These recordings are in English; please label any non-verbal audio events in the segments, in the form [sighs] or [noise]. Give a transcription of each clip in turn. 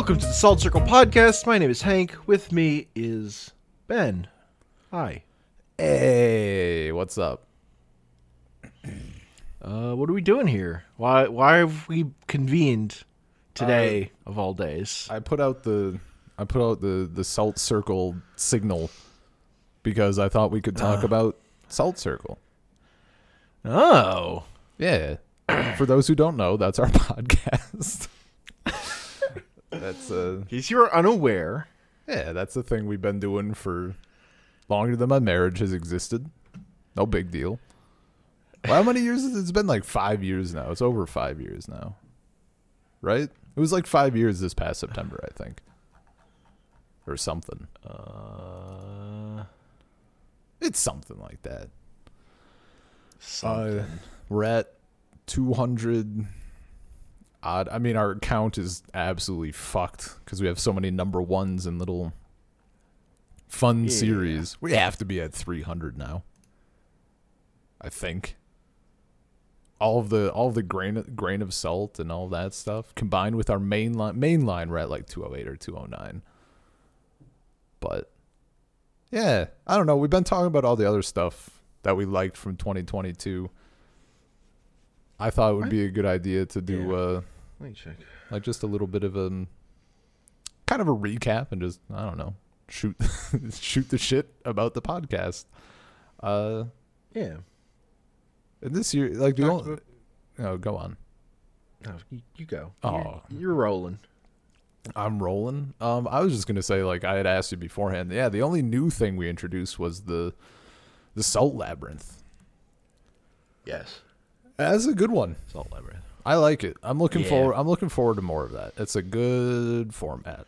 Welcome to the Salt Circle Podcast. My name is Hank. With me is Ben. Hi. Hey, what's up? Uh, what are we doing here? Why why have we convened today of all days? I put out the I put out the the Salt Circle signal because I thought we could talk [sighs] about Salt Circle. Oh. Yeah. For those who don't know, that's our [laughs] podcast. That's uh In case you're unaware, yeah, that's the thing we've been doing for longer than my marriage has existed. No big deal. Well, how many years? is it? It's been like five years now. It's over five years now, right? It was like five years this past September, I think, or something. uh, It's something like that. something. Uh, we're at 200 odd. I mean, our count is absolutely fucked because we have so many number ones and little fun Yeah. series. We have to be at 300 now. I think. All of the all of the grain grain of salt and all that stuff combined with our main line main line we're at like 208 or 209. But yeah, I don't know. We've been talking about all the other stuff that we liked from 2022. I thought it would be a good idea to do Yeah. Uh, Let me check. like just a little bit of a kind of a recap and just I don't know shoot [laughs] shoot the shit about the podcast. Uh, Yeah. and this year, like Talked only, about- oh, go on. No, you, you go. Oh. You're, you're rolling. I'm rolling. Um, I was just gonna say like I had asked you beforehand. Yeah, the only new thing we introduced was the the salt labyrinth. Yes. That's a good one. Salt Labyrinth. I like it. I'm looking Yeah. forward. I'm looking forward to more of that. It's a good format.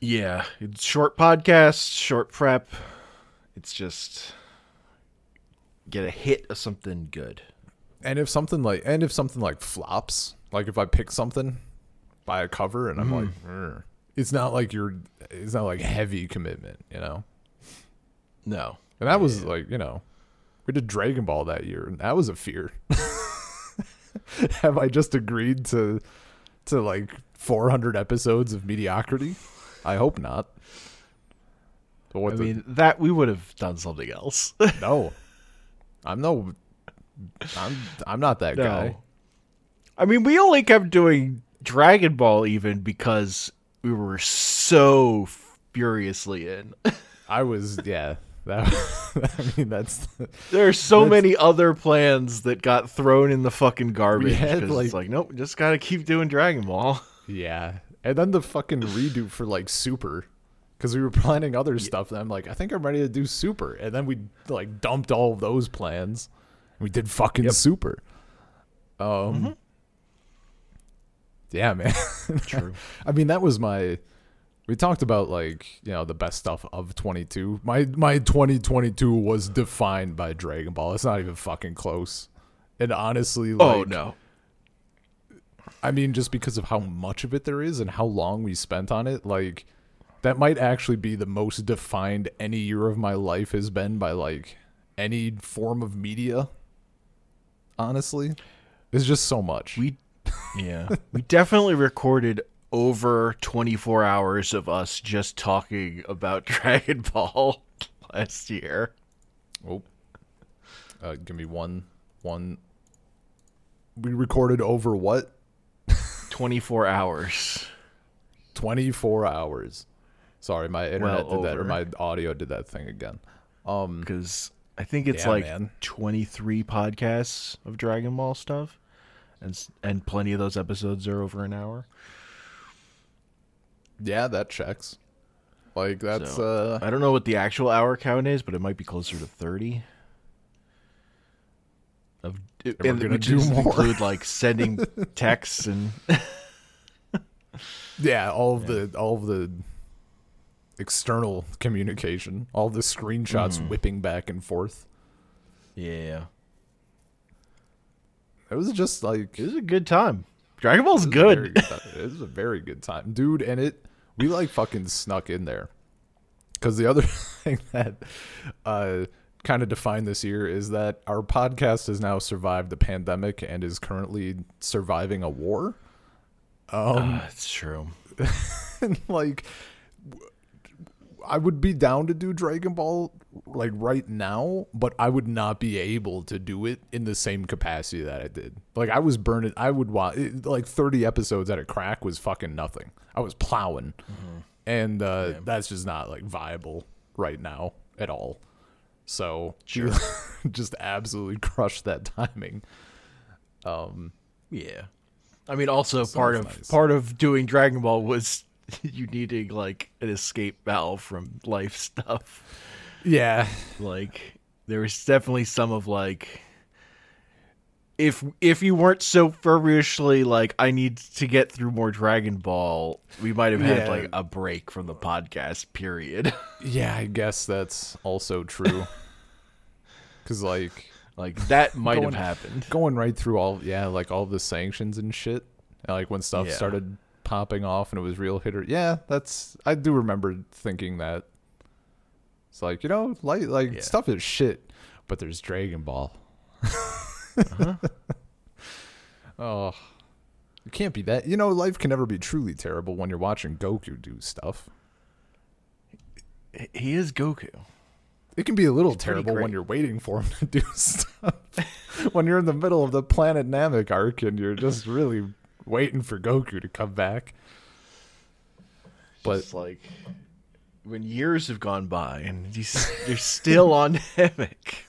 Yeah. It's short podcast, short prep. It's just get a hit of something good. And if something like and if something like flops, like if I pick something by a cover and I'm mm-hmm. like, "Ugh," it's not like you're, it's not like heavy commitment, you know. No. And that was like, you know, we did Dragon Ball that year, and that was a fear. [laughs] [laughs] Have I just agreed to to like 400 episodes of mediocrity? I hope not. I the- mean, that we would have done something else. [laughs] no, I'm no, I'm I'm not that guy. I mean, we only kept doing Dragon Ball even because we were so furiously in. [laughs] I was, yeah. That [laughs] I mean, that's There are so many other plans that got thrown in the fucking garbage. like- it's like, nope, just gotta keep doing Dragon Ball. [laughs] yeah. And then the fucking redo for like Super, because we were planning other stuff. And I'm like, I think I'm ready to do Super, and then we like dumped all of those plans. We did fucking Super. Um. Yeah, man. [laughs] True. I mean, that was my. We talked about like you know the best stuff of 22. My my 2022 was defined by Dragon Ball. It's not even fucking close. And honestly, oh, like, oh no. I mean, just because of how much of it there is and how long we spent on it, like that might actually be the most defined any year of my life has been by like any form of media. Honestly, it's just so much. We [laughs] yeah. we definitely recorded over 24 hours of us just talking about [laughs] Dragon Ball last year. Oh, uh, give me one one. We recorded over what 24 hours. 24 hours. Sorry, my internet Well did that, or my audio did that thing again. Um, because I think it's Yeah, like man. 23 podcasts of Dragon Ball stuff, and and plenty of those episodes are over an hour. Yeah, that checks. Like that's So, uh, I don't know what the actual hour count is, but it might be closer to 30. Of And we're gonna do more. include like [laughs] sending texts and [laughs] yeah, all of the all of the external communication, all the screenshots Mm-hmm. whipping back and forth. yeah, It was just like it was a good time. Dragon Ball's It was a very good. It was a very good time, dude. And it, we like fucking snuck in there. Because the other [laughs] thing that uh, kind of defined this year is that our podcast has now survived the pandemic and is currently surviving a war. Um, That's true. [laughs] and like I would be down to do Dragon Ball like right now, but I would not be able to do it in the same capacity that I did. Like I was burning. I would watch like thirty episodes at a crack was fucking nothing. I was plowing, and uh, that's just not like viable right now at all. So [laughs] just absolutely crushed that timing. Um, Yeah. I mean, also part of nice. part of doing Dragon Ball was [laughs] you needing like an escape valve from life stuff. yeah, Like there was definitely some of like if if you weren't so feverishly like I need to get through more Dragon Ball, we might have had Yeah. like a break from the podcast. Period. [laughs] yeah. I guess that's also true. [laughs] Cause like like that might Going- have happened. going right through all yeah like all the sanctions and shit like when stuff Yeah. started popping off and it was real hitter yeah that's i do remember thinking that it's like you know like like Yeah. stuff is shit but there's dragon ball Uh-huh. [laughs] oh you can't be that you know life can never be truly terrible when you're watching goku do stuff He is Goku. it can be a little pretty terrible when you're waiting for him [laughs] to do stuff. [laughs] when you're in the middle of the Planet Namek arc and you're just really waiting for Goku to come back. But It's like when years have gone by and he's you're still on [laughs] Namek.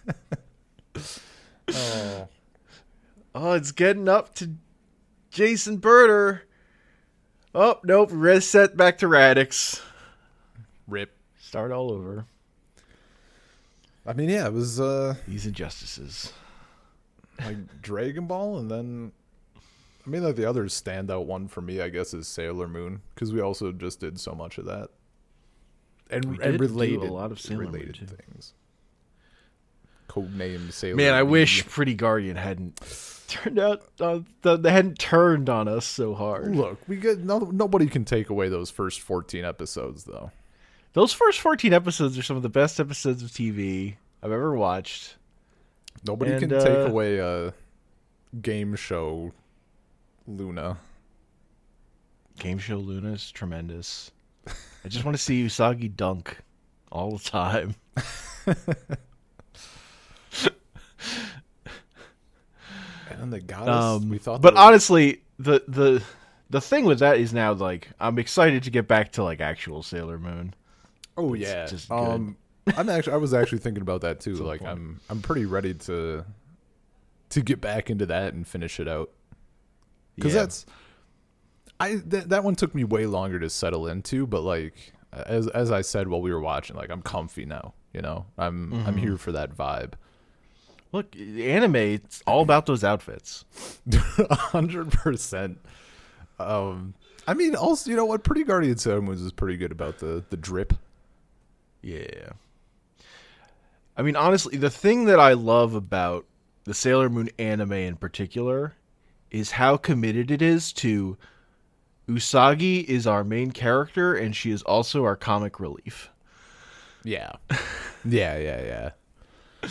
oh, Oh, it's getting up to Jason Birder. Oh, nope. Reset back to Raditz. rip. Start all over. I mean, yeah, it was uh These injustices. like Dragon Ball, and then I mean, like the other standout one for me, I guess, is Sailor Moon because we also just did so much of that, and, We and do a related lot of Sailor related too. things. Codenamed Sailor. Man, I V. wish Pretty Guardian hadn't turned out. Uh, th- they hadn't turned on us so hard. Look, we get no, nobody can take away those first fourteen episodes, though. Those first 14 episodes are some of the best episodes of TV I've ever watched. Nobody And, can uh, take away a game show Luna. Game Show Luna is tremendous. I just want to see Usagi dunk all the time. [laughs] And then the goddess. Um, we thought, but was- honestly, the the the thing with that is now like I'm excited to get back to like actual Sailor Moon. oh it's yeah, just good. um, I'm actually I was actually thinking about that [laughs] too. Like. I'm I'm pretty ready to to get back into that and finish it out because Yeah. that's I th- that one took me way longer to settle into, but like as as I said while we were watching, like I'm comfy now. You know, I'm Mm-hmm. I'm here for that vibe. Look, anime, it's all about those outfits. A [laughs] hundred percent. Um, I mean, also, you know what? Pretty Guardian Sailor Moon is pretty good about the the drip. Yeah. I mean, honestly, the thing that I love about the Sailor Moon anime in particular is how committed it is to Usagi is our main character and she is also our comic relief. Yeah, [laughs] yeah, yeah, yeah.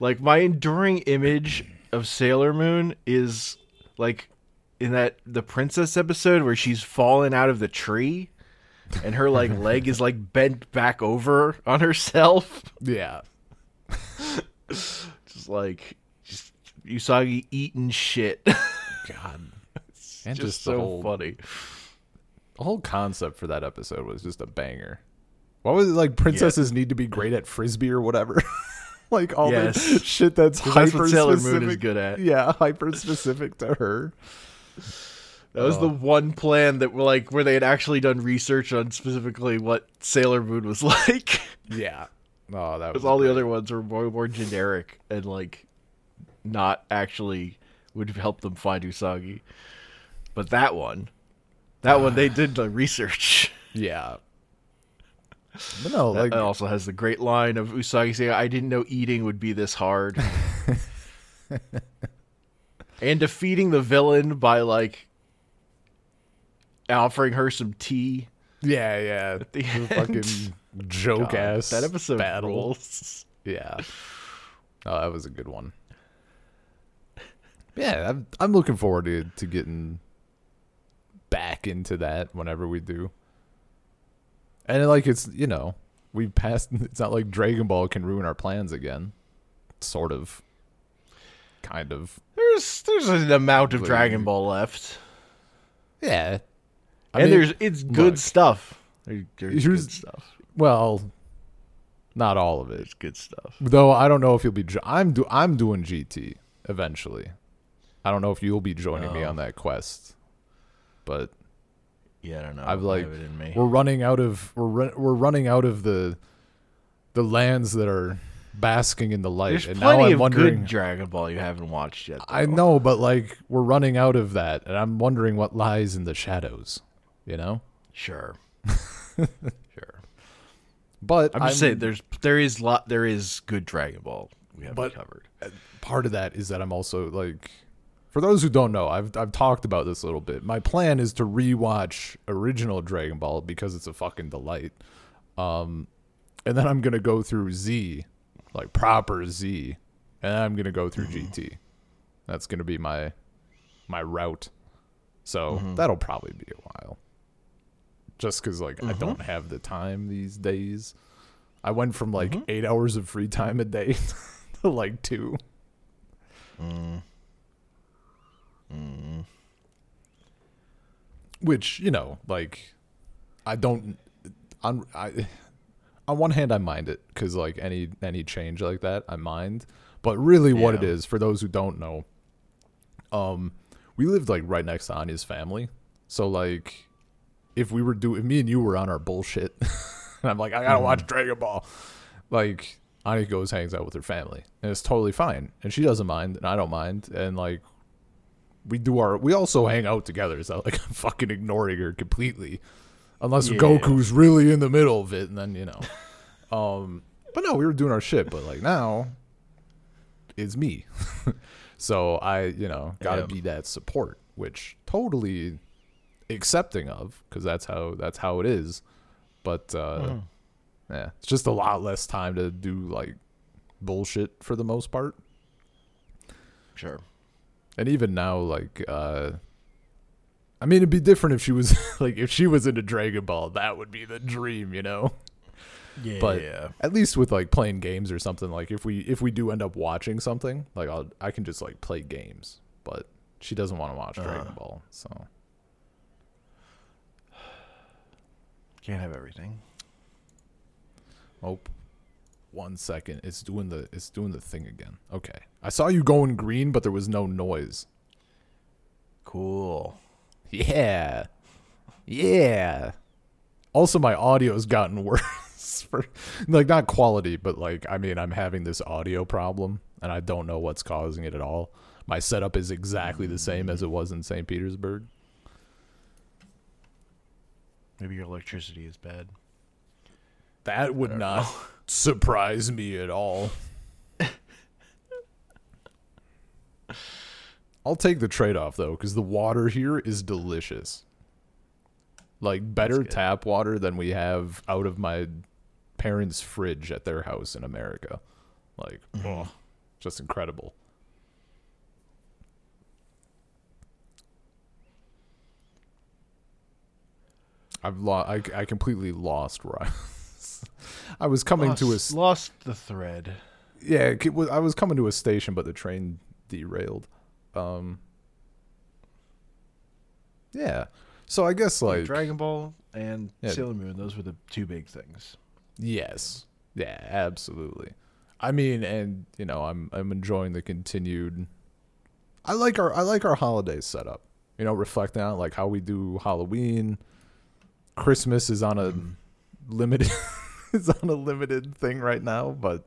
Like my enduring image of Sailor Moon is like in that the princess episode where she's fallen out of the tree and her like [laughs] leg is like bent back over on herself. Yeah, [laughs] Just like just Usagi eating shit. God, and just, just, so whole funny. the whole concept for that episode was just a banger. What was it like? Princesses need to be great at frisbee or whatever. [laughs] like all Yes. the shit that's hyper that's Sailor Moon is specific. good at. Yeah, [laughs] hyper specific to her. That was the oh. one plan that were like where they had actually done research on specifically what Sailor Moon was [laughs] like. Yeah. Oh, that was Because all the other ones were more, more generic and like not actually would help them find Usagi. But that one, that one they [sighs] did the research. Yeah. But no, That like also has the great line of Usagi saying, "I didn't know eating would be this hard." [laughs] and defeating the villain by like offering her some tea. yeah, yeah. the The end. fucking joke [laughs] God, ass that episode battle. rules. Yeah. Oh, that was a good one. Yeah, I'm, I'm looking forward to to getting back into that whenever we do. And like it's you know we passed. [laughs] It's not like Dragon Ball can ruin our plans again. Sort of. Kind of. There's there's an amount of Dragon Ball left, Yeah. I and mean, there's it's good look. stuff. There- There's good stuff. well, not all of it. There's good stuff. Though I don't know if you'll be. I'm do. I'm doing GT eventually. I don't know if you'll be joining me Oh. on that quest, but Yeah, I don't know. I've, like, have it in me. we're running out of we're we're running out of the the lands that are basking in the light, There's and now plenty I'm of wondering. good Dragon Ball you haven't watched yet. I know, but like we're running out of that, and I'm wondering what lies in the shadows. You know, Sure. [laughs] sure. but I'm just saying there's there is lot there is good Dragon Ball we haven't covered. Uh, part of that is that I'm also like for those who don't know, I've I've talked about this a little bit. My plan is to rewatch original Dragon Ball because it's a fucking delight. Um and then I'm going to go through Z, like proper Z, and I'm going to go through mm-hmm. GT. That's going to be my my route. So, mm-hmm. that'll probably be a while. Just cuz like I mm-hmm. don't have the time these days. I went from like 8 hours of free time a day [laughs] to like mm. 2. Which you know, like, I don't. On I, on one hand, I mind it because like any any change like that, I mind. But really, what it Yeah. is for those who don't know, um, we lived like right next to Anya's family, so like, if we were do, if me and you were on our bullshit, [laughs] and I'm like, I gotta watch Dragon Ball, like. Anya goes hangs out with her family, and it's totally fine, and she doesn't mind, and I don't mind, and like we do our we also hang out together. so like [laughs] I'm fucking ignoring her completely. Unless Yeah. Goku's really in the middle of it and then, you know. [laughs] um but no, we were doing our shit, but like now it's me. [laughs] so I, you know, got to Yeah. be that support, which totally accepting of cuz that's how that's how it is. But uh yeah, it's just a lot less time to do like bullshit for the most part. Sure. And even now, like, uh, I mean, it'd be different if she was [laughs] like, if she was into Dragon Ball, that would be the dream, you know. Yeah. But at least with like playing games or something, like if we if we do end up watching something, like I'll I can just like play games. But she doesn't want to watch Dragon Uh. Ball, so can't have everything. oh, one second, it's doing the it's doing the thing again. Okay, I saw you going green, but there was no noise. Cool. Yeah. Yeah. Also, my audio's gotten [laughs] worse for like not quality, but like I mean, I'm having this audio problem and I don't know what's causing it at all. My setup is exactly the same as it was in St. Petersburg. Maybe your electricity is bad. That would not [laughs] surprise me at all. I'll take the trade off though, because the water here is delicious. Like better tap water than we have out of my parents' fridge at their house in America. Like, oh, just incredible. I've lost. I, I completely lost where I. I was coming lost, to a s- lost the thread. yeah, it was, I was coming to a station, but the train derailed. Um, yeah, so I guess like Dragon Ball and Yeah. Sailor Moon. Those were the two big things. yes, yeah, absolutely. I mean, and you know, I'm I'm enjoying the continued. I like our I like our holiday setup. You know, reflecting on like how we do Halloween. Christmas is on a limited [laughs] is on a limited thing right now, but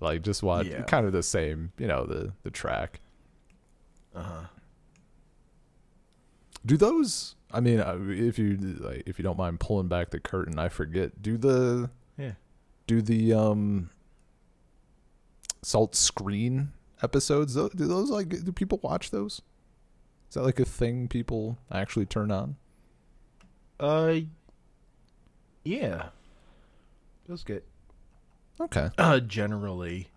like just watch Yeah. kind of the same. You know, the the track. Uh huh. Do those? I mean, uh, if you like, if you don't mind pulling back the curtain, I forget. Do the Yeah. do the um salt screen episodes? Do those like do people watch those? Is that like a thing people actually turn on? Uh. Yeah. Those good. Okay. uh, generally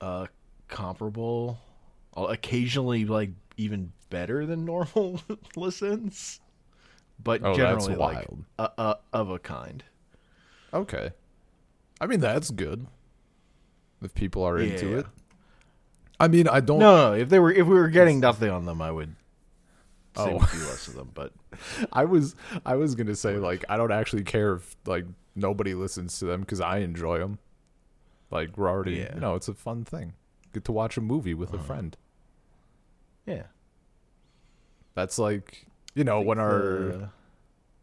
uh comparable. Occasionally like even better than [laughs] normal listens, but Oh, generally like wild. a, a, of a kind. Okay. I mean, that's good. If people are into Yeah. it. I mean, I don't. No, no, if they were if we were getting nothing on them, I would say Oh. a few less of them. But [laughs] I was I was gonna say like I don't actually care if like nobody listens to them because I enjoy them. Like we're already, Yeah. you know, it's a fun thing. Get to watch a movie with a friend. yeah, That's like you know when our Uh,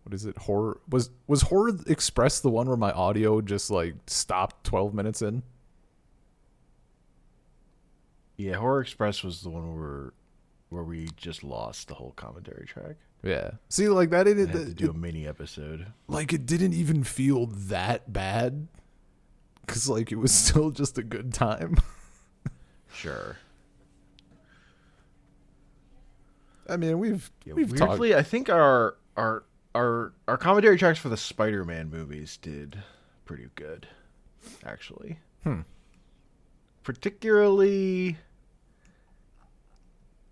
what is it horror was was horror express the one where my audio just like stopped 12 minutes in yeah, Horror Express was the one where where we just lost the whole commentary track. yeah see like that didn't to do a mini episode. like it didn't even feel that bad because like it was [laughs] still just a good time Sure. i mean we've Yeah, we've talked weirdly, I think our our our our commentary tracks for the Spider-Man movies did pretty good, actually. Hmm. Particularly,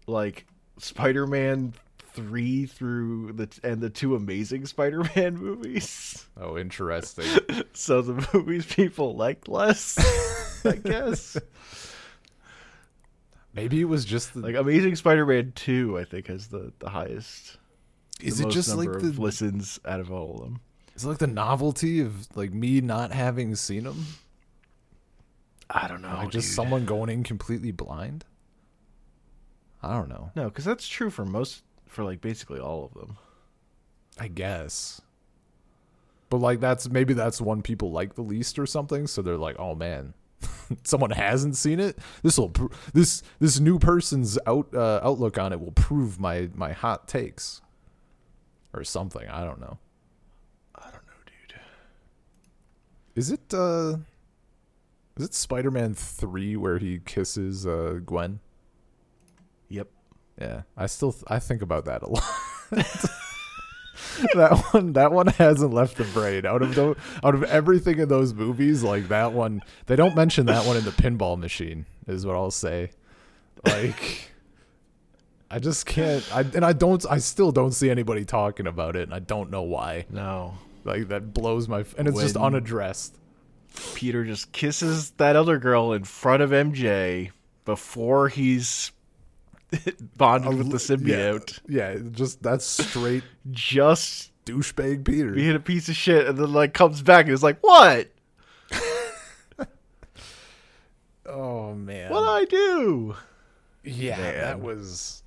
like Spider-Man three through the and the two Amazing [laughs] Spider-Man movies. oh interesting [laughs] So the movies people liked less, I [laughs] guess. maybe it was just the, Like Amazing Spider-Man two, I think has the the highest. is the it just like the listens out of all of them? is it like the novelty of like me not having seen them I don't know. like just dude. someone going in completely blind i don't know No, because that's true for most, for like basically all of them. I guess. But like that's maybe that's one people like the least or something, so they're like, "Oh man, [laughs] someone hasn't seen it. This will pr- this this new person's out uh, outlook on it will prove my my hot takes." Or something, I don't know. I don't know, dude. Is it uh is it Spider-Man 3 where he kisses uh Gwen? Yep. Yeah, I still th- I think about that a lot. [laughs] that one that one hasn't left the brain. Out of the, out of everything in those movies, like that one, they don't mention that one in the pinball machine. Is what I'll say. Like, I just can't. I and I don't. I still don't see anybody talking about it, and I don't know why. No. Like that blows my. And it's just unaddressed. Peter just kisses that other girl in front of MJ before he's [laughs] bonded with the symbiote. Yeah, yeah, just that's straight [laughs] Just douchebag Peter. being a piece of shit, and then like comes back and is like, "What? [laughs] Oh man. What I do?" Yeah, Man. that was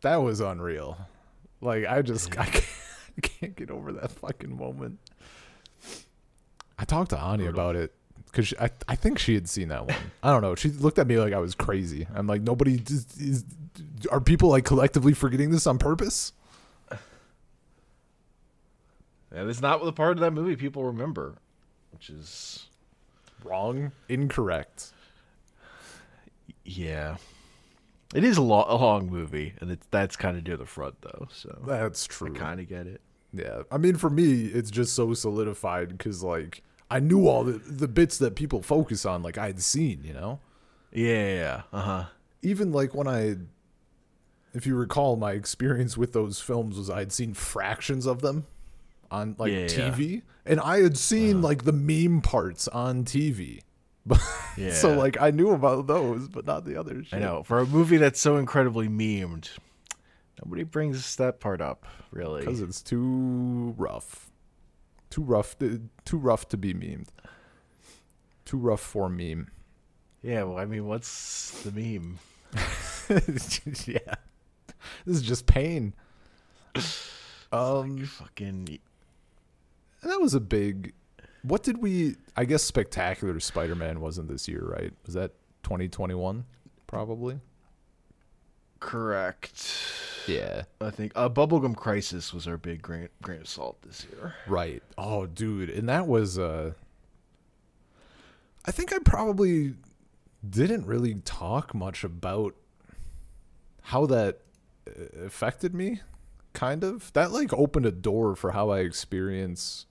that was unreal. Like I just I can't, I can't get over that fucking moment. I talked to Ani about it because I I think she had seen that one. I don't know. She looked at me like I was crazy. I'm like nobody just is. Are people like collectively forgetting this on purpose? That is not the part of that movie people remember, which is Wrong. Incorrect. yeah. It is a, lo- a long movie, and it's that's kind of near the front though, so That's true. I kind of get it. Yeah, I mean, for me, it's just so solidified because like I knew all the the bits that people focus on, like I had seen, you know. Yeah, uh huh. Even like when I, if you recall, my experience with those films was I had seen fractions of them on like Yeah, yeah. TV, and I had seen like the meme parts on TV. [laughs] But Yeah. so like I knew about those, but not the others. shit. I know for a movie that's so incredibly memed, nobody brings that part up really. because it's too rough, too rough, to, too rough to be memed. Too rough for meme. Yeah, well, I mean, what's the meme? [laughs] yeah. This is just pain. Um Fucking that was a big what did we I guess spectacular Spider-Man wasn't this year, right? Was that 2021 probably? correct. Yeah. I think uh, Bubblegum Crisis was our big grain, grain of salt this year. Right. Oh, dude, and that was uh I think I probably didn't really talk much about how that uh, affected me kind of. That like opened a door for how I experience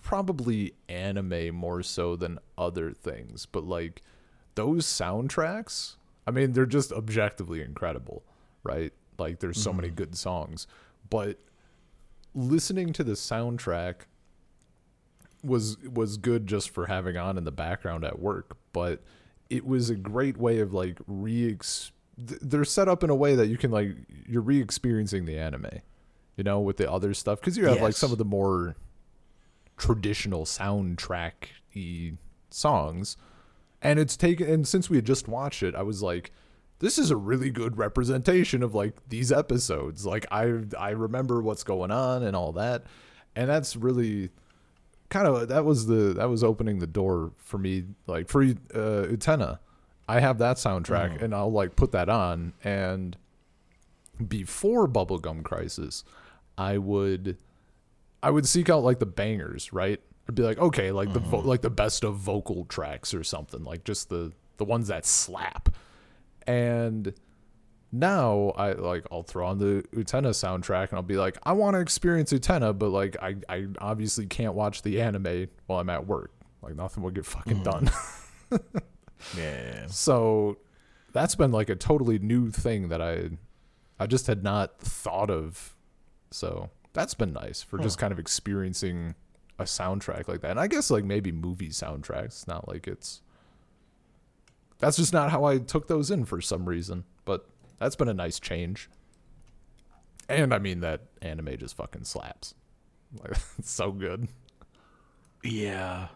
probably anime more so than other things, but like those soundtracks, I mean, they're just objectively incredible. right? Like there's so many mm-hmm. good songs, but listening to the soundtrack was was good just for having on in the background at work, but it was a great way of like re they're set up in a way that you can like you're re-experiencing the anime you know with the other stuff. Because you have like some of the more traditional soundtrack songs. And it's taken and since we had just watched it i was like this is a really good representation of like these episodes. Like i i remember what's going on and all that. And that's really kind of that was the that was opening the door for me like for uh utena. I have that soundtrack and i'll like put that on. And before bubblegum crisis i would i would seek out like the bangers right? I'd be like okay like the vo- like the best of vocal tracks or something like just the the ones that slap and now I like I'll throw on the Utena soundtrack and I'll be like, I want to experience Utena, but like I, I obviously can't watch the anime while I'm at work. Like nothing will get fucking hmm. done. [laughs] Yeah. so that's been like a totally new thing that I I just had not thought of. So that's been nice for just kind of experiencing a soundtrack like that. And I guess like maybe movie soundtracks, not like it's that's just not how I took those in for some reason. But that's been a nice change. And I mean that anime just fucking slaps. Like [laughs] it's so good. Yeah.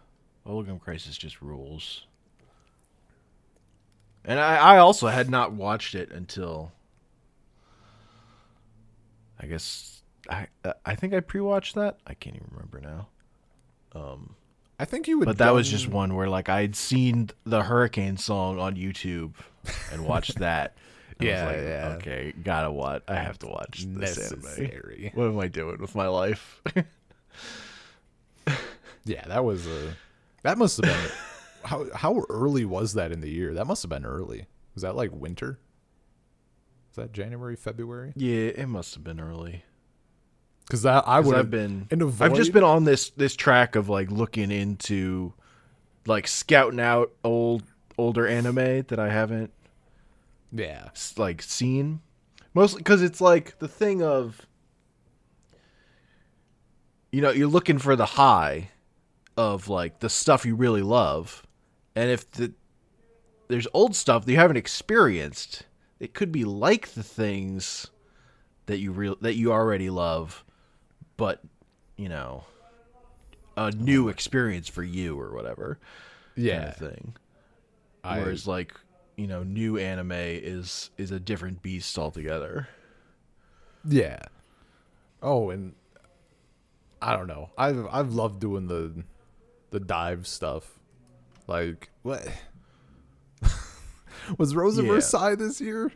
Bubblegum Crisis just rules. And I, I also had not watched it until I guess I I think I pre-watched that. I can't even remember now. Um, I think you would But that was just one where like I'd seen the Hurricane song on YouTube and watched that. [laughs] And I was Yeah, like, yeah. Okay, gotta watch. I have to watch this anime. necessary. What am I doing with my life? [laughs] Yeah, that was a. That must have been. how how early was that in the year? That must have been early. Was that like winter? Was that January, February? yeah, it must have been early. Because I would I've been I've just been on this this track of like looking into like scouting out old older anime that I haven't yeah. like seen. Mostly because it's like the thing of you know you're looking for the high of like the stuff you really love and if the there's old stuff that you haven't experienced it could be like the things that you real that you already love but you know a new experience for you or whatever kind yeah. of thing I, Whereas like you know, new anime is is a different beast altogether. yeah. Oh, and I don't know. I've I've loved doing the the dive stuff. Like what [laughs] was Rose of Yeah. Versailles this year?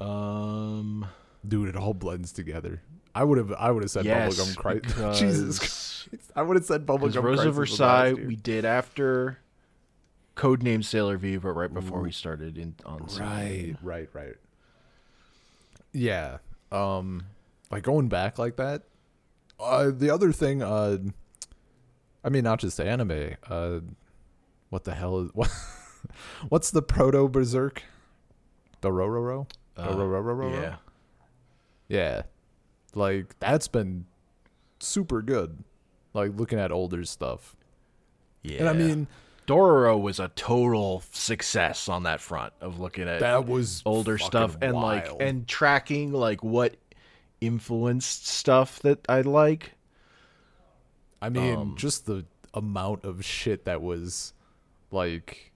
Um, Dude, it all blends together. I would have I would have said yes, bubblegum crisis. [laughs] Jesus Christ. I would have said bubblegum Rose of Versailles we did after Codename Sailor V, but right before we started in on Right, right, right. Yeah. Um like going back like that. Uh the other thing uh I mean not just anime. Uh what the hell is [laughs] what What's the proto berserk? The Rororo? Uh, Dororororo? yeah, Yeah. Like that's been super good. Like looking at older stuff. yeah. And I mean Dororo was a total success on that front of looking at that was older fucking stuff and like and tracking like what influenced stuff that I like. I mean, Um, just the amount of shit that was like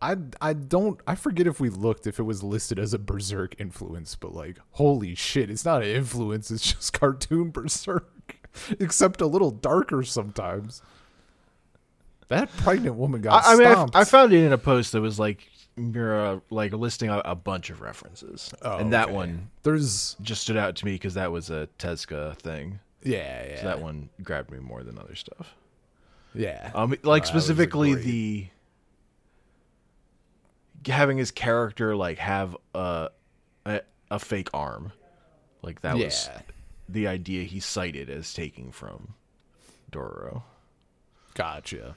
I I don't I forget if we looked if it was listed as a berserk influence, but like holy shit, it's not an influence, it's just cartoon [laughs] berserk. Except a little darker sometimes. That pregnant woman got I, I mean, I. I found it in a post that was like you're uh, like listing a, a bunch of references, Oh, and that okay. one There's just stood out to me because that was a Tezuka thing. yeah, yeah. So that one grabbed me more than other stuff. yeah. Um, like specifically the having his character like have a a, a fake arm, like that was the idea he cited as taking from Dororo. Gotcha.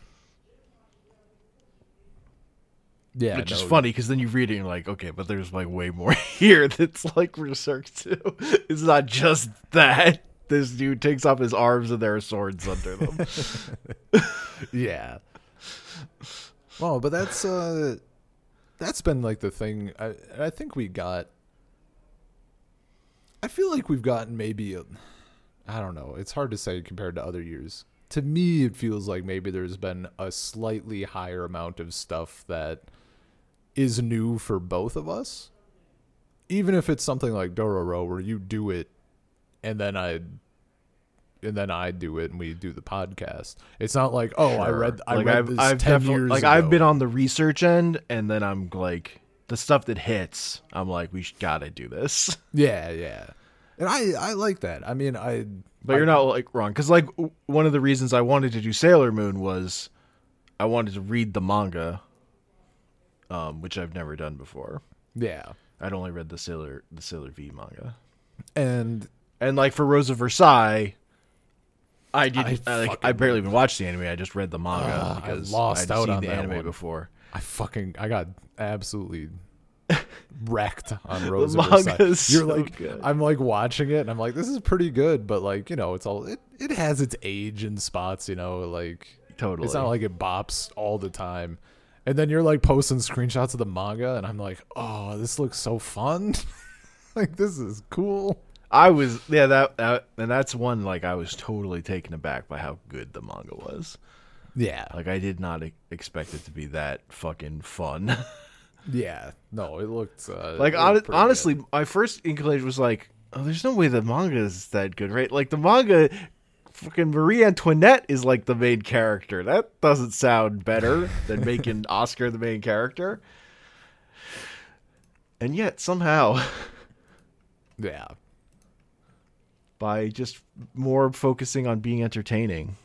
Yeah, which is funny because then you read it and you're like, okay, but there's like way more [laughs] here that's like Berserk too. [laughs] It's not just that. This dude takes off his arms and there are swords under them. [laughs] Yeah. Well, but that's uh that's been like the thing. I I think we got I feel like we've gotten maybe a, I don't know. It's hard to say compared to other years. To me, it feels like maybe there's been a slightly higher amount of stuff that is new for both of us. Even if it's something like Dororo where you do it and then I and then I do it and we do the podcast. It's not like, oh, I read I like read I've, this I've 10 definitely- years like ago. I've been on the research end and then I'm like the stuff that hits, I'm like, we gotta do this. [laughs] Yeah, yeah. And I I like that. I mean, I But you're not like wrong because like one of the reasons I wanted to do Sailor Moon was I wanted to read the manga, um, which I've never done before. yeah. I'd only read the Sailor the Sailor V manga, And and like for Rose of Versailles, I I didn't I, like I barely even watched the anime. I just read the manga ah, I because lost I'd out seen on the anime one. before. I fucking I got absolutely [laughs] wrecked on Rose manga of is You're so like good. I'm like watching it and I'm like this is pretty good, but like, you know, it's all it, it has its age and spots, you know, like Totally. It's not like it bops all the time. And then you're like posting screenshots of the manga and I'm like, "Oh, this looks so fun." [laughs] like this is cool. I was yeah that, that and that's one like I was totally taken aback by how good the manga was. Yeah. Like I did not expect it to be that fucking fun. [laughs] Yeah. No, it looked uh, like it looked pretty honestly, good. my first inclination was like, oh, there's no way the manga is that good, right? Like the manga, fucking Marie Antoinette is like the main character. That doesn't sound better than [laughs] making Oscar the main character. And yet somehow, [laughs] Yeah. By just more focusing on being entertaining,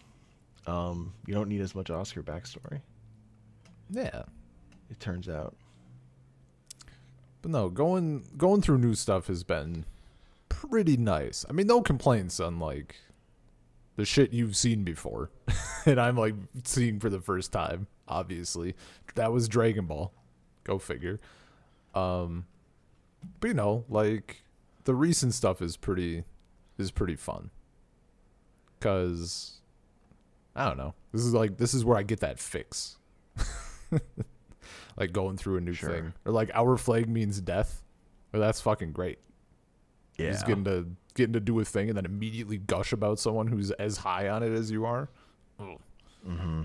um, you don't need as much Oscar backstory. Yeah. It turns out. But no, going going through new stuff has been pretty nice. I mean, no complaints on like the shit you've seen before, [laughs] and I'm like seeing for the first time. Obviously, that was Dragon Ball. Go figure. Um, but you know, like the recent stuff is pretty is pretty fun. Cause I don't know. This is like this is where I get that fix. [laughs] like going through a new Sure. thing, or like our flag means death. Well, that's fucking great. Yeah. Just getting to getting to do a thing and then immediately gush about someone who's as high on it as you are. Mm-hmm.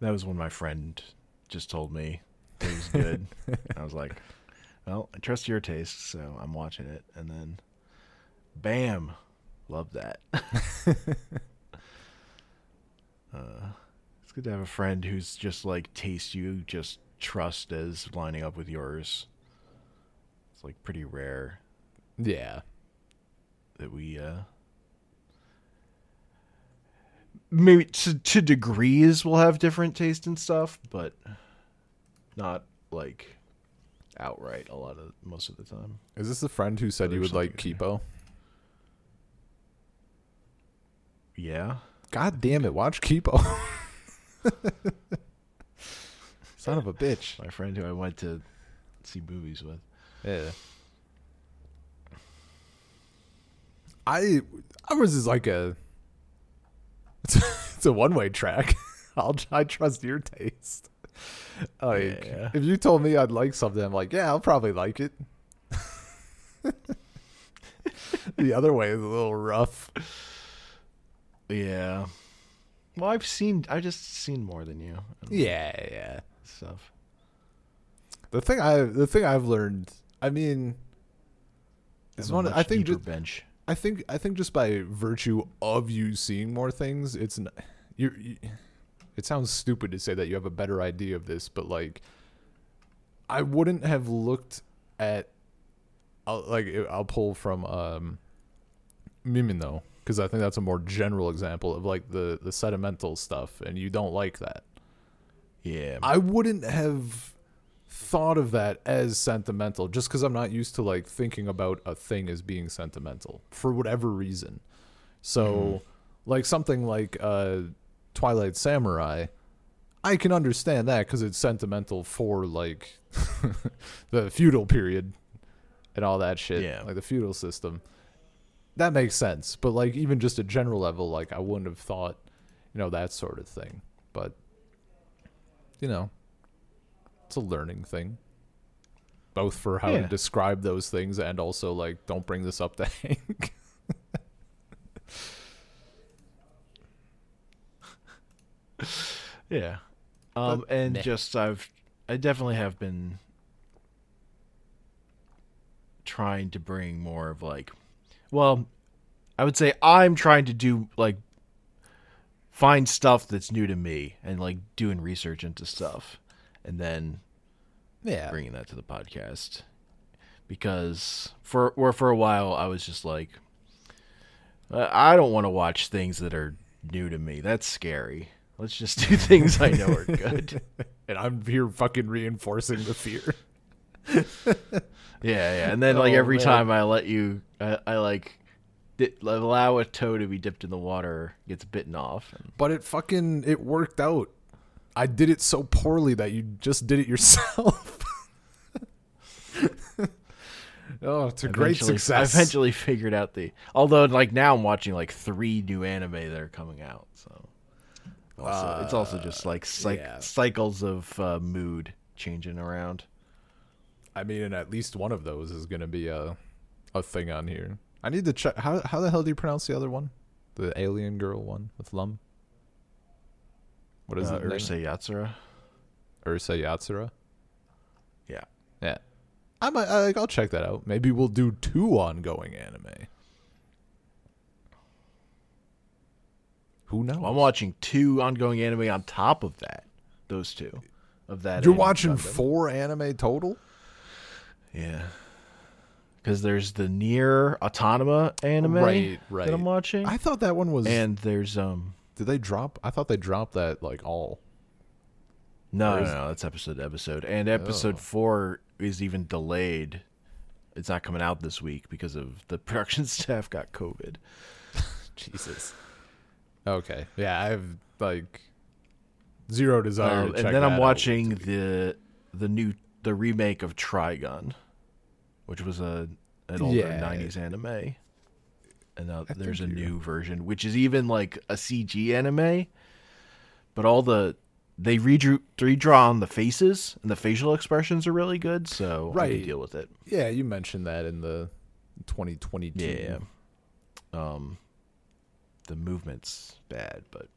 That was when my friend just told me it was good. [laughs] I was like, "Well, I trust your taste, so I'm watching it." And then, bam, love that. [laughs] uh, it's good to have a friend who's just like taste you just trust as lining up with yours. It's like pretty rare Yeah, that we uh maybe to, to degrees we'll have different taste and stuff but not like outright a lot of most of the time is this the friend who said you would like something Kipo? Yeah God damn it! Watch Kipo. [laughs] Son of a bitch. my friend who i went to see movies with Yeah. I ours is like a it's, [laughs] it's a one way track. [laughs] I'll I trust your taste. Like Yeah. if you told me I'd like something, I'm like, yeah, I'll probably like it. the other way is a little rough. Yeah well i've seen i just seen more than you Yeah, yeah. stuff The thing I the thing I've learned, I mean, it's one. I think deeper ju- bench I think I think just by virtue of you seeing more things, it's you, you. It sounds stupid to say that you have a better idea of this, but like, I wouldn't have looked at. I'll, like I'll pull from um, Mimin Mimino because I think that's a more general example of like the the sentimental stuff, and you don't like that. yeah I wouldn't have thought of that as sentimental just because I'm not used to like thinking about a thing as being sentimental for whatever reason. So, like something like uh, Twilight Samurai, I can understand that because it's sentimental for like [laughs] the feudal period and all that shit. Yeah. Like the feudal system. That makes sense. But like even just a general level, like I wouldn't have thought, you know, that sort of thing. But you know, it's a learning thing. Both for how to describe those things and also like don't bring this up to [laughs] Hank. Yeah. Um, But and just I've I definitely have been trying to bring more of like well, I would say I'm trying to do like find stuff that's new to me and like doing research into stuff and then yeah. bringing that to the podcast because for or for a while I was just like "Uh, I don't want to watch things that are new to me. That's scary. Let's just do [laughs] things I know are good. and I'm here fucking reinforcing the fear. [laughs] Yeah, yeah. And then like Oh, every man. time I let you, I, I like di- allow a toe to be dipped in the water, gets bitten off. And But it fucking it worked out. I did it so poorly that you just did it yourself. [laughs] oh, it's a great success. I eventually figured out the. Although like now I'm watching like three new anime that are coming out, so also, it's also just like yeah. cycles of uh, mood changing around. I mean, and at least one of those is gonna be a a thing on here. I need to check. How how the hell do you pronounce the other one? The alien girl one with Lum. What is uh, it? Urusei Yatsura. Urusei Yatsura. Yeah. Yeah. I might. I, like, I'll check that out. Maybe we'll do two ongoing anime. Who knows? Well, I'm watching two ongoing anime on top of that. Those two of that. You're and watching Gundam. four anime total. Yeah. Because there's the NieR Automata anime Right, right. that I'm watching, I thought that one was. and there's um did they drop? I thought they dropped that like all. no Or no, no that's episode to episode, and episode Oh. four is even delayed. It's not coming out this week because of the [laughs] production staff got COVID. [laughs] Jesus. Okay. Yeah, I have like zero desire. Um, to and then that I'm out. watching the the new the remake of Trigun, which was a an older Yeah. '90s anime, and now I there's a new version, which is even like a CG anime, but all the they redrew redraw on the faces and the facial expressions are really good, so I Right. can deal with it. Yeah, you mentioned that in the 2022. Yeah. Um, the movement's bad, but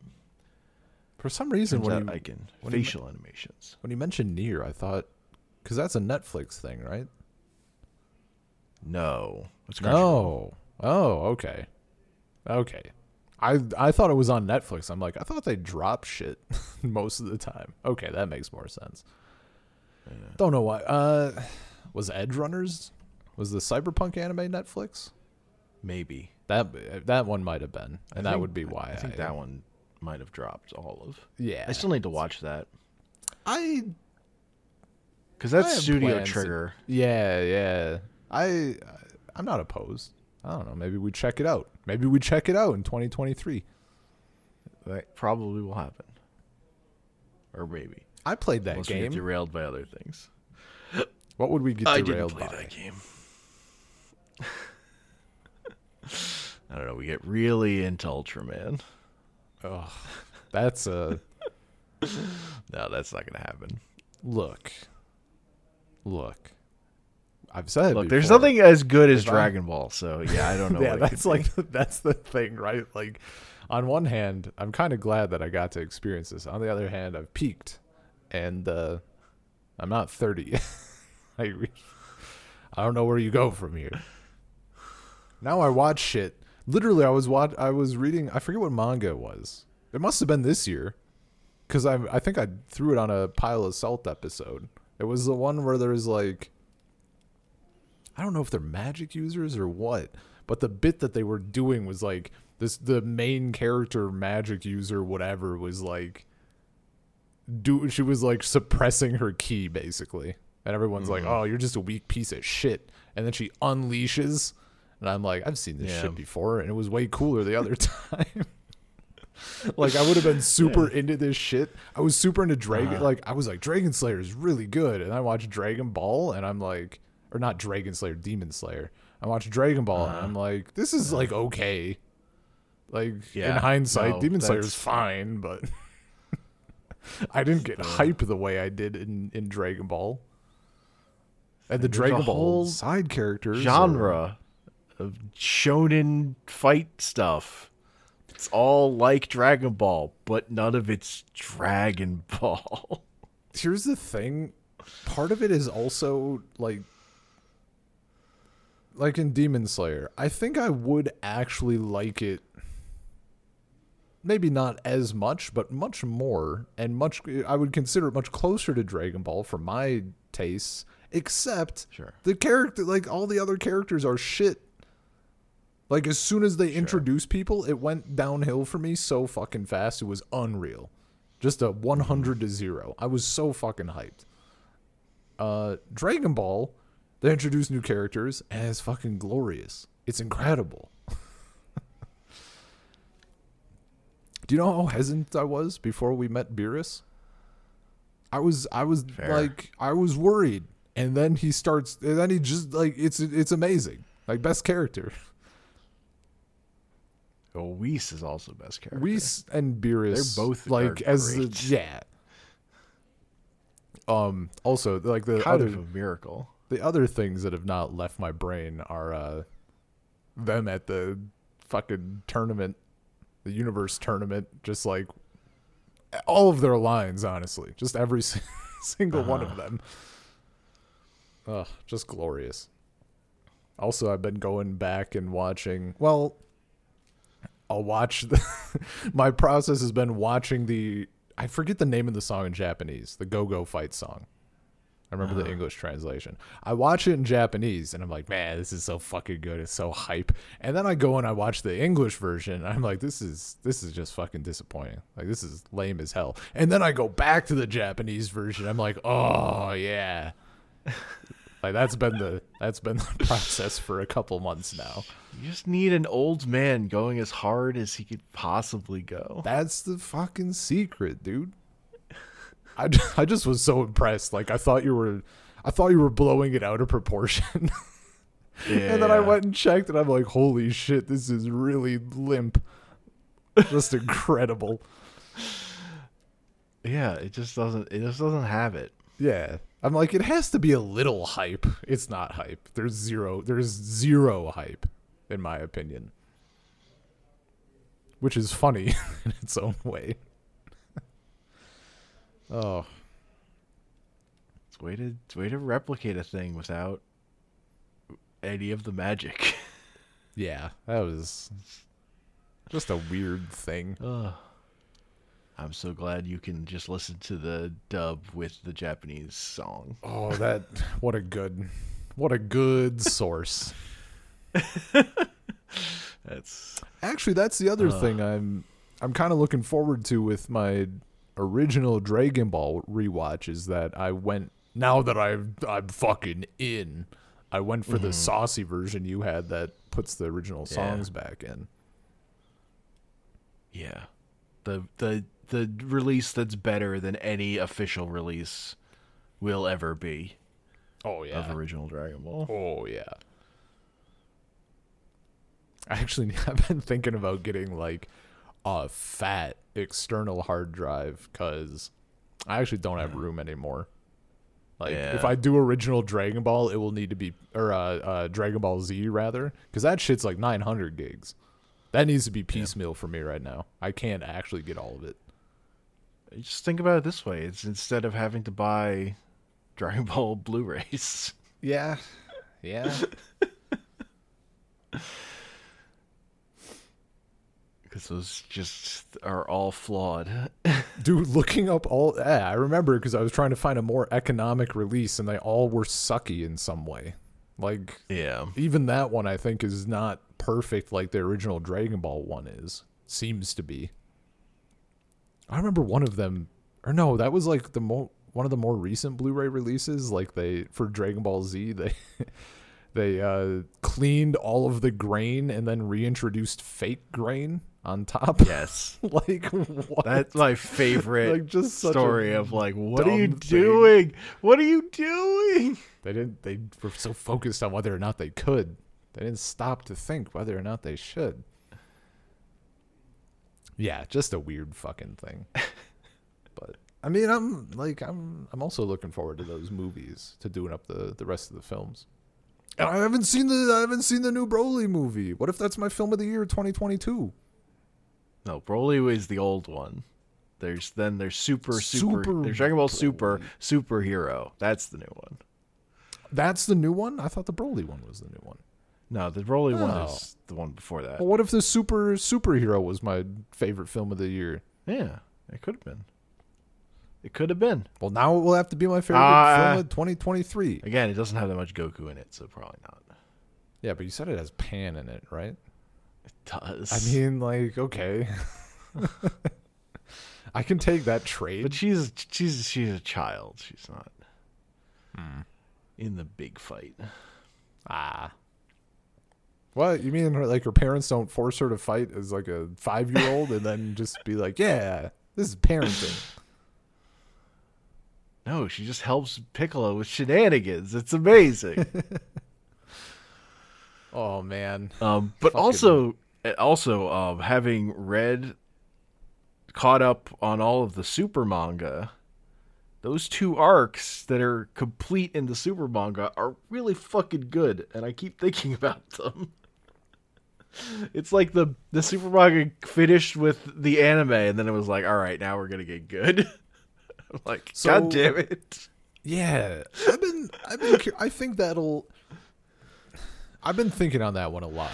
For some reason, when you, I can when you- facial animations. when you mentioned NieR, I thought because that's a Netflix thing, right? No, it's Crunchyroll. No. Oh, okay. Okay. I I thought it was on Netflix. I'm like, I thought they drop shit [laughs] most of the time. Okay, that makes more sense. Don't know why. Uh was Edgerunners was the Cyberpunk anime Netflix? maybe. That that one might have been. I And that think- would be why I think that one might have dropped all of. Yeah. I still need to watch that I because that's Studio to- Trigger. Yeah, yeah. I I'm not opposed. I don't know. Maybe we check it out. Maybe we check it out in 2023. That probably will happen, or maybe I played that unless we get game. derailed by other things. What would we get I didn't derailed play by? that game. [laughs] I don't know. We get really into Ultraman. Oh, that's a [laughs] No, that's not gonna happen. look. Look. I've said. Look, there's nothing as good as If Dragon Ball, so yeah, I don't [laughs] know. yeah, that's like that's the thing, right? Like, on one hand, I'm kind of glad that I got to experience this. On the other hand, I've peaked, and uh, I'm not 30. [laughs] I, re- I don't know where you go from here. Now I watch shit. Literally, I was watch. I was reading. I forget what manga it was. It must have been this year, because I I think I threw it on a pile of salt episode. It was the one where there's like I don't know if they're magic users or what, but the bit that they were doing was like this the main character magic user whatever was like do she was like suppressing her ki basically. And everyone's like, mm-hmm. "Oh, you're just a weak piece of shit." And then she unleashes and I'm like, "I've seen this Yeah. shit before and it was way cooler the other [laughs] time." [laughs] like I would have been super into this shit. I was super into Dragon. Uh-huh. Like I was like Dragon Slayer is really good, and I watched Dragon Ball, and I'm like, or not Dragon Slayer, Demon Slayer. I watched Dragon Ball, and Uh-huh. I'm like, this is like okay. Like in hindsight, no, Demon Slayer is fine, but [laughs] I didn't get hype the way I did in in Dragon Ball. And the There's Dragon Ball side characters genre of shonen fight stuff. It's all like Dragon Ball, but none of it's Dragon [laughs] Ball. here's the thing part of it is also like like in demon slayer i think i would actually like it maybe not as much but much more and much i would consider it much closer to dragon ball for my tastes except Sure. the character like all the other characters are shit like as soon as they introduced people it went downhill for me so fucking fast it was unreal. Just a 100 to 0 i was so fucking hyped. Uh dragon ball they introduced new characters and it's fucking glorious. It's incredible. [laughs] Do you know how hesitant i was before we met beerus? I was i was Fair. like i was worried. And then he starts and then he just like it's it's amazing. Like best character [laughs] Oh, Whis is also best character. Whis and Beerus, They're both like as the yeah. Um. Also, like the kind other of a miracle. the other things that have not left my brain are uh them at the fucking tournament, the universe tournament, just like all of their lines. Honestly, just every si- [laughs] single one of them. Ugh, just glorious. Also, I've been going back and watching. Well, I'll watch. The, [laughs] my process has been watching the. I forget the name of the song in Japanese. The Go Go Fight song. I remember the uh-huh. English translation. I watch it in Japanese and I'm like, man, this is so fucking good. It's so hype. And then I go and I watch the English version. And I'm like, this is this is just fucking disappointing. Like this is lame as hell. And then I go back to the Japanese version. I'm like, oh yeah. [laughs] like that's been the that's been the [laughs] process for a couple months now. You just need an old man going as hard as he could possibly go. That's the fucking secret, dude. I, [laughs] I just was so impressed. Like I thought you were, I thought you were blowing it out of proportion. [laughs] and then I went and checked, and I'm like, holy shit, this is really limp. Just incredible. Yeah, it just doesn't. It just doesn't have it. Yeah. I'm like, it has to be a little hype. It's not hype. There's zero. There's zero hype, in my opinion. Which is funny [laughs] in its own way. [laughs] oh. It's way to it's way to replicate a thing without any of the magic. [laughs] Yeah, that was just a weird thing. Ugh. I'm so glad you can just listen to the dub with the Japanese song. Oh, that what a good what a good source. [laughs] That's Actually, that's the other uh, thing I'm I'm kind of looking forward to with my original Dragon Ball rewatch is that I went now that I've I'm fucking in. I went for the mm-hmm. saucy version you had that puts the original Yeah. songs back in. yeah. The the the release that's better than any official release will ever be Oh yeah. of original Dragon Ball. Oh yeah. I actually [laughs] I've been thinking about getting like a fat external hard drive because I actually don't have room anymore. Like if I do original Dragon Ball, it will need to be or uh, uh Dragon Ball Z rather because that shit's like 900 gigs. That needs to be piecemeal for me right now. I can't actually get all of it. Just think about it this way: it's instead of having to buy [laughs] Dragon Ball Blu-rays. Yeah, yeah. [laughs] because those just are all flawed. [laughs] Dude, looking up all yeah, I remember because I was trying to find a more economic release, and they all were sucky in some way. Like yeah, even that one, I think is not perfect like the original Dragon Ball one is. Seems to be. I remember one of them, or no, that was like the more one of the more recent Blu-ray releases. Like they for Dragon Ball Z, [laughs] they they uh, cleaned all of the grain and then reintroduced fake grain on top. Yes. [laughs] like what? That's my favorite like just such story of like, what are you thing. doing? What are you doing? They didn't. They were so focused on whether or not they could. They didn't stop to think whether or not they should. Yeah, just a weird fucking thing. [laughs] but I mean, I'm like, I'm, I'm also looking forward to those movies to doing up the the rest of the films. And I haven't seen the I haven't seen the new Broly movie. What if that's my film of the year 2022? No, Broly is the old one. There's then there's super super, Super there's Dragon Ball Super Broly. superhero. That's the new one. That's the new one. I thought the Broly one was the new one. No, the Broly one Oh. is the one before that. Well, what if the super superhero was my favorite film of the year? Yeah, it could have been. It could have been. Well, now it will have to be my favorite Ah. film of 2023. Again, it doesn't have that much Goku in it, so probably not. Yeah, but you said it has Pan in it, right? It does. I mean, like, okay. [laughs] I can take that trade. but she's she's she's a child. She's not in the big fight. ah. What you mean? Her, like her parents don't force her to fight as like a five year old, and then just be like, "Yeah, this is parenting." [laughs] No, she just helps Piccolo with shenanigans. It's amazing. [laughs] Oh man, Um, but Fucking- also, also um, having read, caught up on all of the super manga, those two arcs that are complete in the super manga are really fucking good, and I keep thinking [laughs] about them. It's like the the super manga finished with the anime, and then it was like, all right, now we're gonna get good. [laughs] I'm like, So- god damn it! yeah. I've been, I've been, cur- I think that'll. I've been thinking on that one a lot,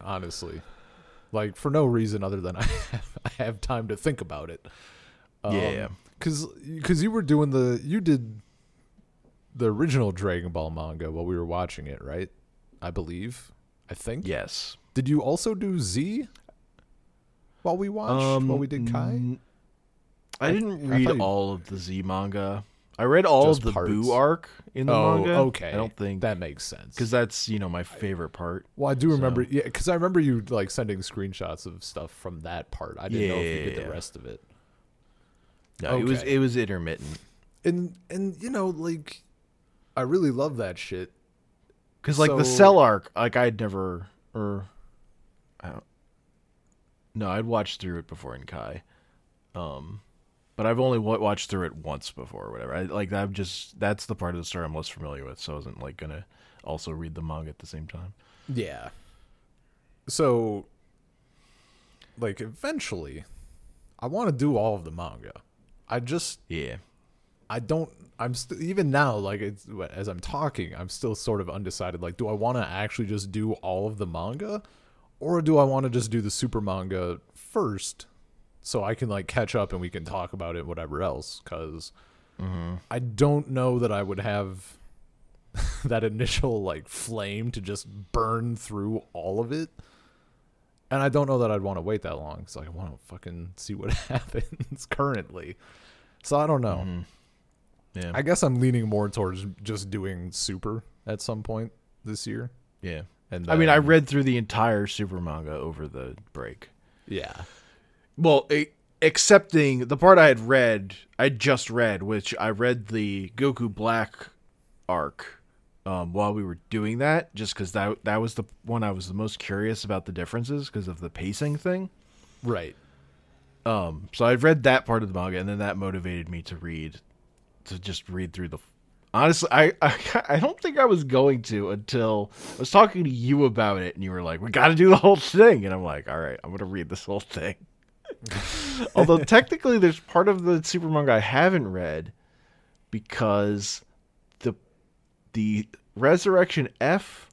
honestly. Like for no reason other than [laughs] I have, I have time to think about it. Um, yeah. because because you were doing the you did the original Dragon Ball manga while we were watching it, right? I believe. I think. Yes. Did you also do Z while we watched while um, we did Kai? I I- didn't I read you- all of the Z manga. I read all of the parts. Boo arc in the oh, manga. okay. I don't think that makes sense. because that's you know my favorite part. well, I do remember, yeah, because I remember you like sending screenshots of stuff from that part. I didn't know if you did Yeah. the rest of it. No, it was it was intermittent And and you know, like, I really love that shit. because like the So- Cell arc, like I'd never or I don't, no, I'd watched through it before in Kai, um, but I've only wa- watched through it once before or whatever. I like I'm just that's the part of the story I'm less familiar with, so I wasn't like gonna also read the manga at the same time. Yeah. So, like, eventually, I want to do all of the manga. I just, Yeah. I don't. I'm st- even now, like, it's as I'm talking, I'm still sort of undecided. Like, do I want to actually just do all of the manga, or do I want to just do the super manga first, so I can like catch up and we can talk about it, whatever else? Because mm-hmm. I don't know that I would have [laughs] that initial like flame to just burn through all of it. And I don't know that I'd want to wait that long because I want to fucking see what [laughs] happens currently. So I don't know. Mm-hmm. Yeah. I guess I'm leaning more towards just doing super at some point this year. yeah. And I mean, I read through the entire super manga over the break. yeah, Well, excepting the part I had read, I just read, which I read the Goku Black arc um, while we were doing that, just because that that was the one I was the most curious about the differences because of the pacing thing. right. Um, so I read that part of the manga, and then that motivated me to read, to just read through the. Honestly, I, I [laughs] I don't think I was going to until I was talking to you about it, and you were like, "We got to do the whole thing," and I'm like, "All right, I'm gonna read this whole thing." [laughs] Although technically, there's part of the super manga I haven't read because the the Resurrection F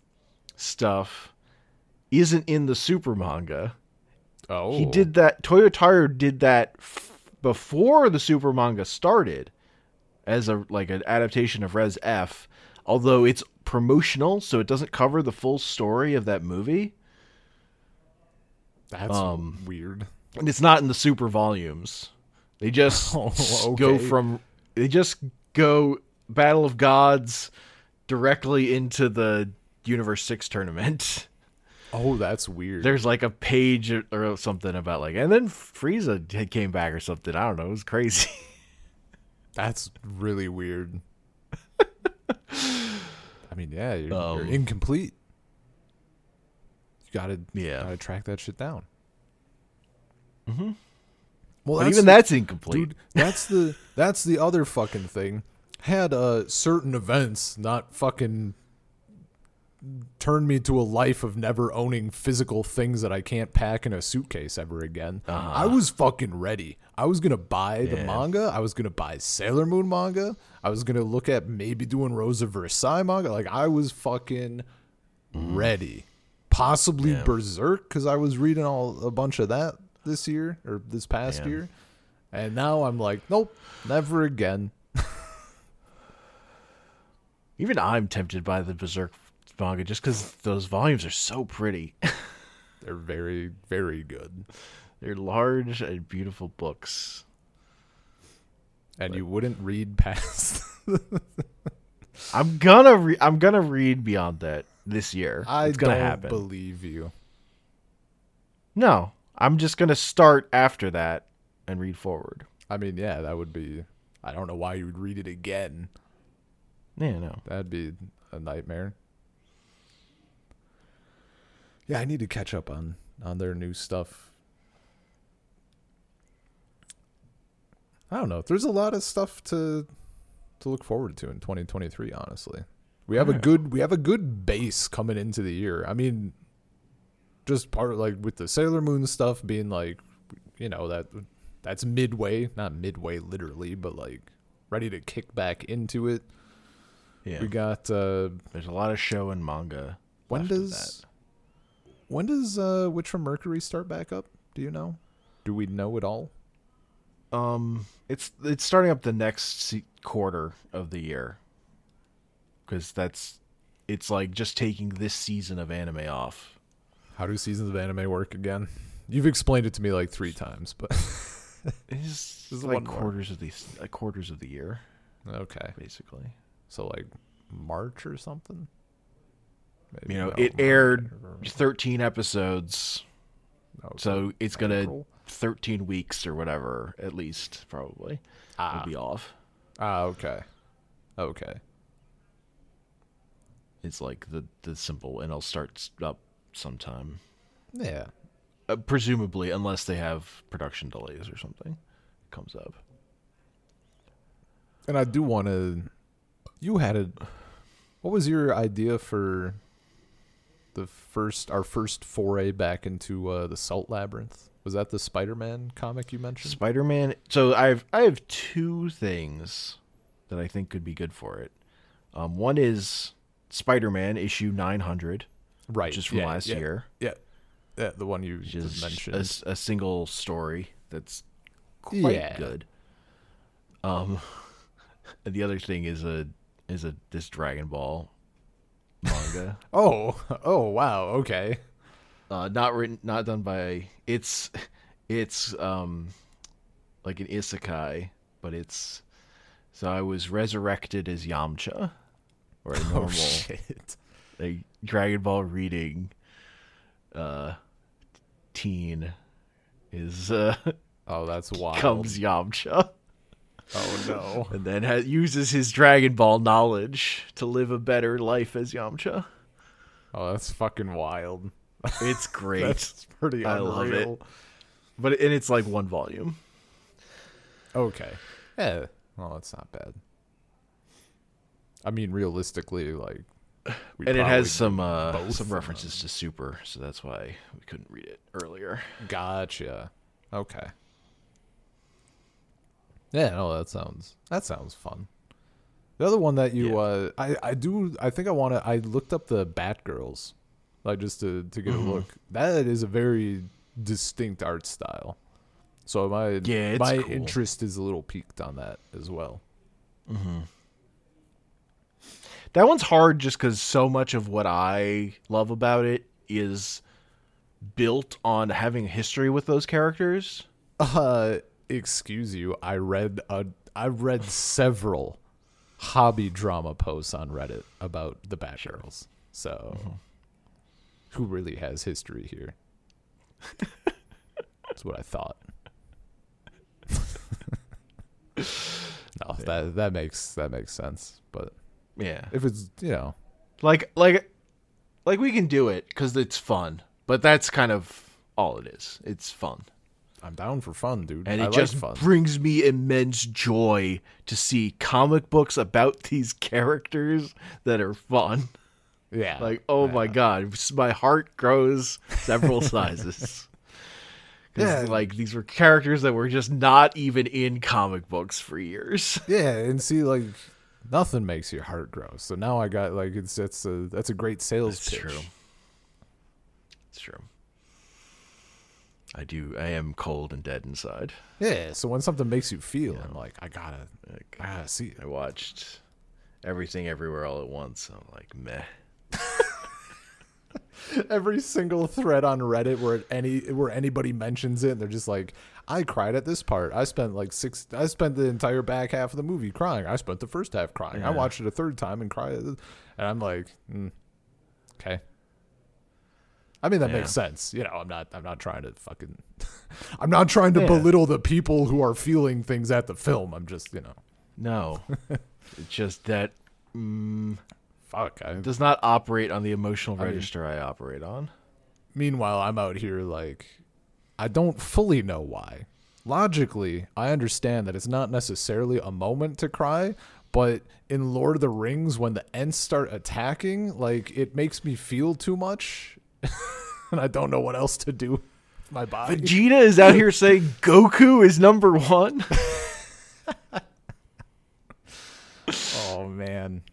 stuff isn't in the super manga. Oh, He did that. Toyotaro did that f- before the super manga started, as a like an adaptation of Res F. Although it's promotional, so it doesn't cover the full story of that movie, That's um, weird. and it's not in the super volumes. They just [laughs] Oh, s- go from they just go Battle of Gods directly into the Universe Six tournament. Oh, that's weird. There's like a page or- or something about like, and then Frieza came back or something. I don't know. It was crazy. [laughs] That's really weird. [laughs] I mean, yeah, you're, you're Um, incomplete. You gotta, Yeah. gotta track that shit down. Mm-hmm. Well, but that's even the- that's incomplete. dude. That's the [laughs] that's the other fucking thing. Had uh certain events not fucking turned me to a life of never owning physical things that I can't pack in a suitcase ever again. I was fucking ready. I was gonna buy the Yeah. manga. I was gonna buy Sailor Moon manga. I was gonna look at maybe doing Rose of Versailles manga. Like I was fucking mm. ready. Possibly Yeah. Berserk because I was reading all a bunch of that this year or this past year. And now I'm like, nope, never again. [laughs] Even I'm tempted by the Berserk manga just because those volumes are so pretty. [laughs] They're very, very good. They're large and beautiful books. And you wouldn't read past. [laughs] I'm gonna re- I'm gonna read beyond that this year. I it's gonna don't happen. believe you. no, I'm just gonna start after that and read forward. I mean, yeah, that would be. I don't know why you would read it again. Yeah, no. That'd be a nightmare. Yeah, I need to catch up on on their new stuff. I don't know. There's a lot of stuff to to look forward to in 2023, honestly. We have a good we have a good base coming into the year. I mean, just part of like with the Sailor Moon stuff being like you know that that's midway, not midway literally, but like ready to kick back into it. Yeah. We got uh There's a lot of show and manga. when does when does uh Witch from Mercury start back up? Do you know? Do we know it all? Um, it's it's starting up the next quarter of the year. Because that's, it's like just taking this season of anime off. How do seasons of anime work again? You've explained it to me like three times, but [laughs] It's Just like one more. quarters of the uh, quarters of the year, okay. basically. So like March or something. Maybe You know, it aired 13 episodes, okay. so it's gonna April? 13 weeks or whatever at least probably ah will be off. ah okay okay It's like the the simple, and it'll start s- up sometime, yeah uh, presumably, unless they have production delays or something. Comes up. And I do want to. You had a. What was your idea for the first our first foray back into uh, the Salt Labyrinth? Was that the Spider-Man comic you mentioned? Spider Man. So I have I have two things that I think could be good for it. Um, one is Spider Man issue 900, right, which is from yeah, last yeah, year. Yeah, yeah, the one you just mentioned. a, single story that's quite Yeah. good. Um, [laughs] the other thing is a is a this Dragon Ball manga. [laughs] oh, oh, wow, okay. uh, not written, not done by. It's it's um like an isekai, but it's so I was resurrected as Yamcha, or a [laughs] normal Oh shit. a Dragon Ball reading uh teen is uh Oh, that's [laughs] wild. comes Yamcha [laughs] Oh no. and then ha- uses his Dragon Ball knowledge to live a better life as Yamcha. Oh, that's fucking wild. It's [laughs] great, That's pretty I love it. but and it's like one volume. Okay. Yeah. Well, it's not bad. I mean, realistically, like, and it has some uh, some references to Super, so that's why we couldn't read it earlier. Gotcha. Okay. Yeah, no, that sounds that sounds fun. The other one that you Yeah. uh I I do I think I want to I looked up the Batgirls like just to to get Mhm. a look. That is a very distinct art style. So my Yeah, my cool. interest is a little piqued on that as well. That one's hard just because so much of what I love about it is built on having history with those characters. Uh excuse you, I read a I read several hobby drama posts on Reddit about the Batgirls. So who really has history here. [laughs] That's what I thought. [laughs] no, that that makes that makes sense. But Yeah. if it's you know, Like like like we can do it cuz it's fun. But that's kind of all it is. It's fun. I'm down for fun, dude. And I it like just fun. brings me immense joy to see comic books about [laughs] these characters that are fun. yeah, Like, oh my god, my heart grows several [laughs] sizes. Yeah. like these were characters that were just not even in comic books for years. [laughs] yeah, and see like nothing makes your heart grow. So now I got like it's it's a that's a great sales It's pitch. true. It's true. I do. I am cold and dead inside. Yeah, so when something makes you feel, I'm like, I gotta, Like, I gotta see it. I watched everything everywhere all at once. I'm like, meh. [laughs] Every single thread on Reddit where any where anybody mentions it, they're just like, I cried at this part. I spent like six. I spent the entire back half of the movie crying. I spent the first half crying. I watched it a third time and cried. And I'm like, mm, okay. I mean that Yeah. makes sense. You know, I'm not. I'm not trying to fucking. [laughs] I'm not trying to Yeah. belittle the people who are feeling things at the film. I'm just, you know, No, [laughs] it's just that mm, fuck. I, does not operate on the emotional mean- register I operate on. Meanwhile, I'm out here like I don't fully know why. Logically, I understand that it's not necessarily a moment to cry, but in Lord of the Rings when the Ents start attacking, like it makes me feel too much [laughs] and I don't know what else to do with my body. Vegeta is out here saying Goku is number one. [laughs] oh man.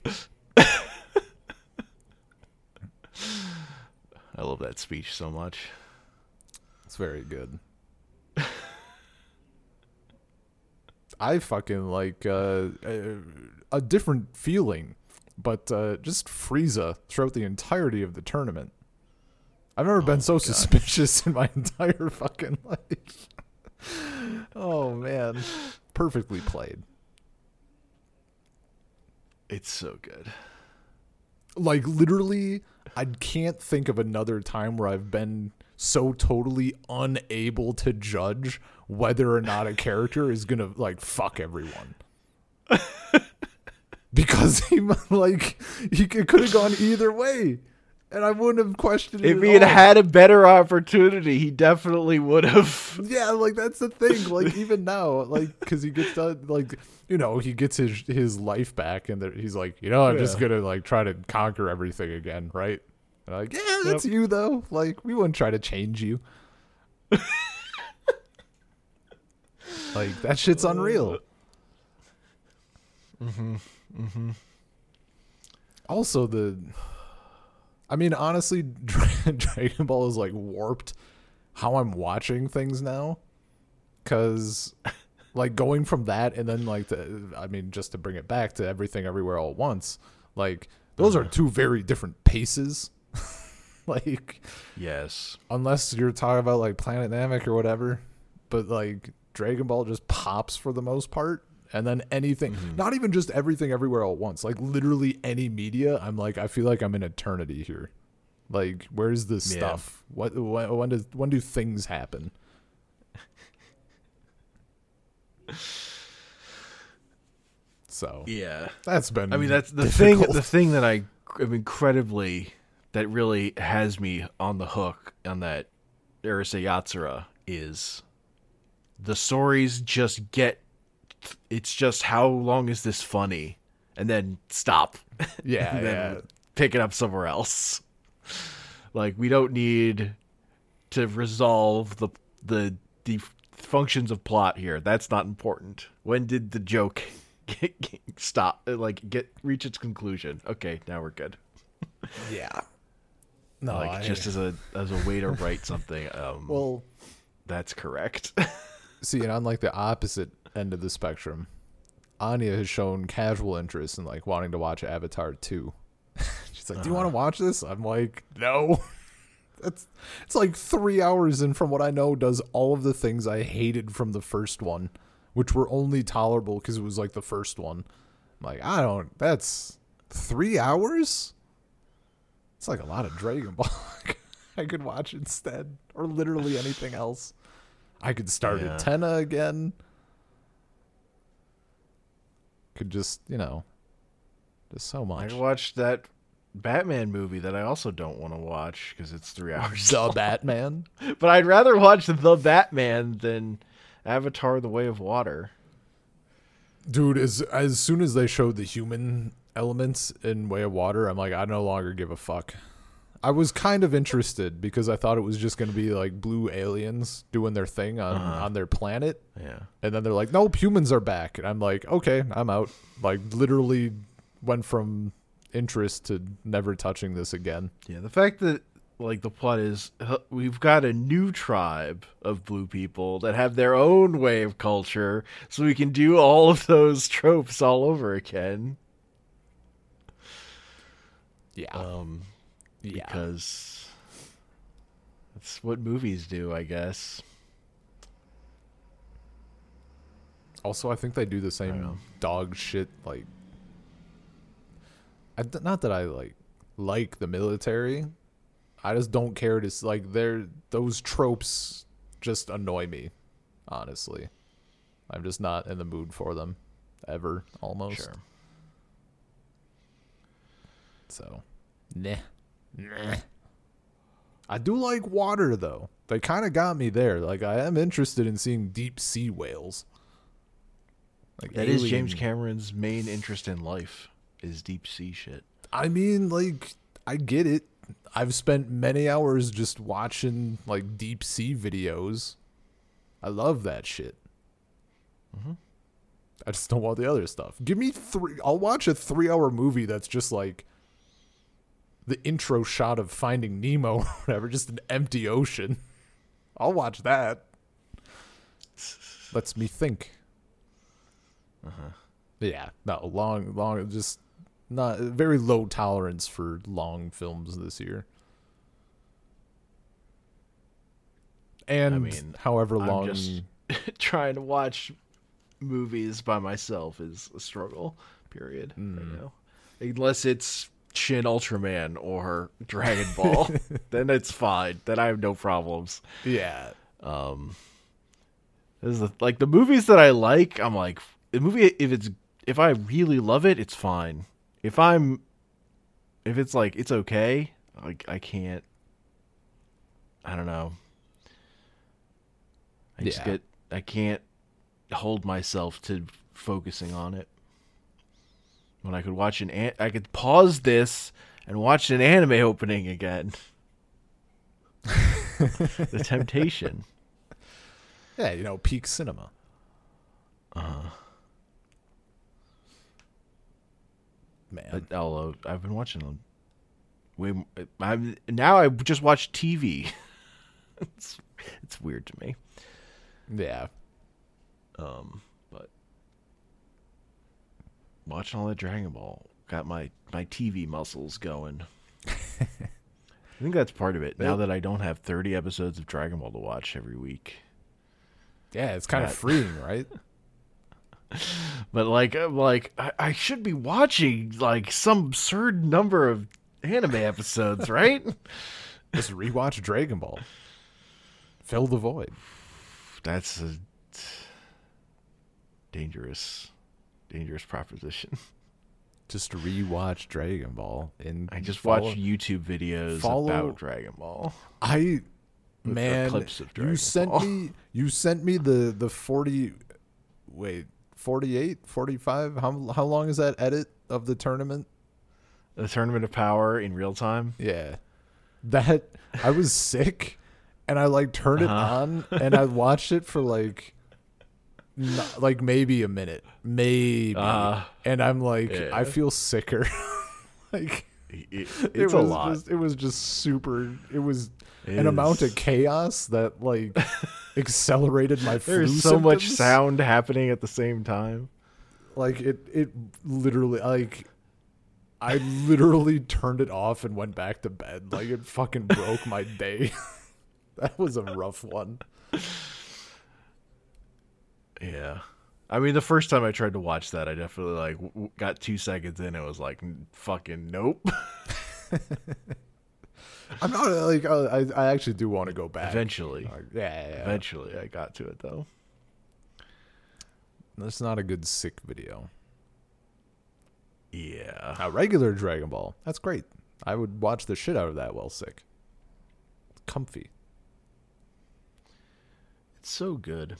I love that speech so much. It's very good. I fucking like uh, a, a different feeling, but uh, just Frieza throughout the entirety of the tournament. I've never been oh so suspicious in my [laughs] entire fucking life. oh man, perfectly played. It's so good. Like literally, I can't think of another time where I've been so totally unable to judge whether or not a character is gonna like fuck everyone. [laughs] because he [laughs] like he could have gone either way, and I wouldn't have questioned it. If he had all. had a better opportunity, he definitely would have. [laughs] Yeah, like that's the thing. Like even now, like because he gets done, like you know, he gets his his life back, and he's like, you know, I'm just gonna like try to conquer everything again, right? And I'm like, yeah, that's you though. Like we wouldn't try to change you. [laughs] like that shit's unreal. Mm-hmm. Mm-hmm. Also, the, I mean, honestly, [laughs] Dragon Ball is like warped how I'm watching things now, because like going from that and then like the, I mean, just to bring it back to everything everywhere all at once, like those are mm-hmm. two very different paces. [laughs] like Yes. unless you're talking about like Planet Namek or whatever, but like Dragon Ball just pops for the most part. And then anything, mm-hmm. not even just everything everywhere all at once, like literally any media, I'm like, I feel like I'm in eternity here. Like, where's this Yeah. stuff? What when, when does when do things happen? [laughs] So Yeah. that's been. I mean, that's the thing. The [laughs] thing that I am incredibly that really has me on the hook on that Urusei Yatsura is the stories just get. It's just how long is this funny, and then stop. [laughs] yeah, and then yeah. pick it up somewhere else. Like we don't need to resolve the the the functions of plot here. That's not important. When did the joke [laughs] get, get- stop? Like get reach its conclusion? Okay, now we're good. Yeah. [laughs] No, like I- just as a as a way to write something. Um, well, that's correct. see, and on like the opposite end of the spectrum, Anya has shown casual interest in like wanting to watch Avatar 2. [laughs] She's like, "Do you want to uh-huh. watch this?" I'm like, "No." [laughs] That's it's like 3 hours and from what I know does all of the things I hated from the first one, which were only tolerable cuz it was like the first one. I'm like, "I don't that's 3 hours?" It's like a lot of Dragon Ball. [laughs] I could watch instead, or literally anything else. I could start Yeah. Atena again. Could just, you know, just so much. I watched that Batman movie that I also don't want to watch because it's three [laughs] hours. The Batman. [laughs] but I'd rather watch the Batman than Avatar: The Way of Water. Dude, as as soon as they showed the human elements in Way of Water, I'm like, I no longer give a fuck. I was kind of interested because I thought it was just going to be like blue aliens doing their thing on Uh-huh. on their planet, Yeah. and then they're like, nope, humans are back, and I'm like, okay, I'm out. Like literally went from interest to never touching this again. Yeah, the fact that like the plot is uh, we've got a new tribe of blue people that have their own way of culture, so we can do all of those tropes all over again. Yeah, Um, yeah. because that's what movies do, I guess. Also, I think they do the same dog shit. Like, I d not that I like like the military. I just don't care to like they're those tropes just annoy me. Honestly, I'm just not in the mood for them ever. Almost. Sure. So, nah, nah. I do like water though. They kind of got me there. Like I am interested in seeing deep sea whales. Like That is James Cameron's main interest in life is deep sea shit. I mean, like I get it. I've spent many hours just watching like deep sea videos. I love that shit. Mhm. I just don't want the other stuff. Give me three. I'll watch a three-hour movie that's just like the intro shot of Finding Nemo [laughs] or whatever, just an empty ocean. I'll watch that. Lets me think. Uh-huh. Yeah, no, long, long, just not very low tolerance for long films this year. And I mean, however I'm long, just- [laughs] Trying to watch movies by myself is a struggle. Period. Mm. know, unless it's Shin Ultraman or Dragon [laughs] Ball, then it's fine. Then I have no problems. yeah, Um, this is the, like the movies that I like. I'm like the movie if it's if I really love it, it's fine. If I'm if it's like it's okay, like I can't. I don't know. I just get I can't hold myself to focusing on it. When I could watch an, an I could pause this and watch an anime opening again. [laughs] the temptation. yeah, you know, peak cinema. Uh, Man, but although I've been watching them way m- I'm now I just watch TV. [laughs] it's it's weird to me. yeah, Um, watching all that Dragon Ball got my my TV muscles going. [laughs] I think that's part of it. Now that I don't have 30 episodes of Dragon Ball to watch every week. yeah, it's kind of [laughs] freeing, right? But like I'm like I, I should be watching like some absurd number of anime episodes, [laughs] right? Just rewatch Dragon Ball. Fill the void. That's a dangerous dangerous proposition. [laughs] Just rewatch Dragon Ball and I just follow- watch YouTube videos follow- about Dragon Ball. I [laughs] man, clips of you sent Ball. me you sent me the the 40 wait, 48, 45? How how long is that edit of the tournament? The Tournament of Power in real time. Yeah. That I was sick and I like turned it Uh-huh. on and [laughs] I watched it for like n- like maybe a minute. Maybe. Uh, and I'm like yeah. I feel sicker. [laughs] like It, it- it was a lot. Just, it was just super it was It an amount of chaos that like [laughs] accelerated my There's so much sound happening at the same time. like it it literally like I literally turned it off and went back to bed. Like it fucking broke my day. [laughs] that was a rough one. Yeah. I mean, the first time I tried to watch that, I definitely like w- got two seconds in. It was like, fucking nope. [laughs] I'm not like uh, I. I actually do want to go back. Eventually, Like, yeah, yeah, yeah. eventually, I got to it though. That's not a good sick video. Yeah, A regular Dragon Ball. That's great. I would watch the shit out of that while sick. Comfy. it's so good.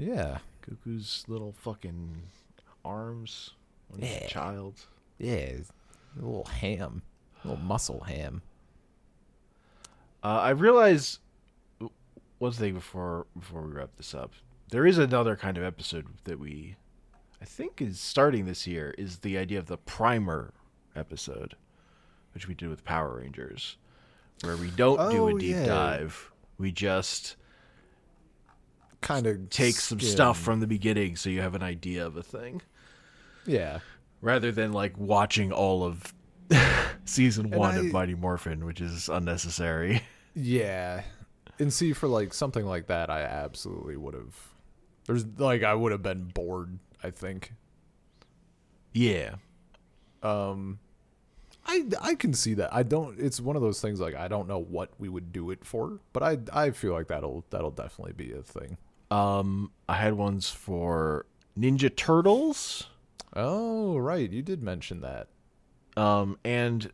Yeah. Goku's little fucking arms when he's Yeah. a child. Yeah. A little ham. A little muscle ham. Uh, I realize one thing before before we wrap this up. There is another kind of episode that we, I think, is starting this year. Is the idea of the primer episode, which we did with Power Rangers, where we don't do Oh, a deep yeah. dive. We just Kind of take some stuff from the beginning, so you have an idea of a thing, Yeah. rather than like watching all of [laughs] season one I- of Mighty Morphin, which is unnecessary. [laughs] Yeah. And see, for like something like that, I absolutely would have. There's like I would have been bored. I think. yeah. Um, I I can see that. I don't. It's one of those things like I don't know what we would do it for, but I I feel like that'll that'll definitely be a thing. Um, I had ones for Ninja Turtles, Oh right, you did mention that. um, and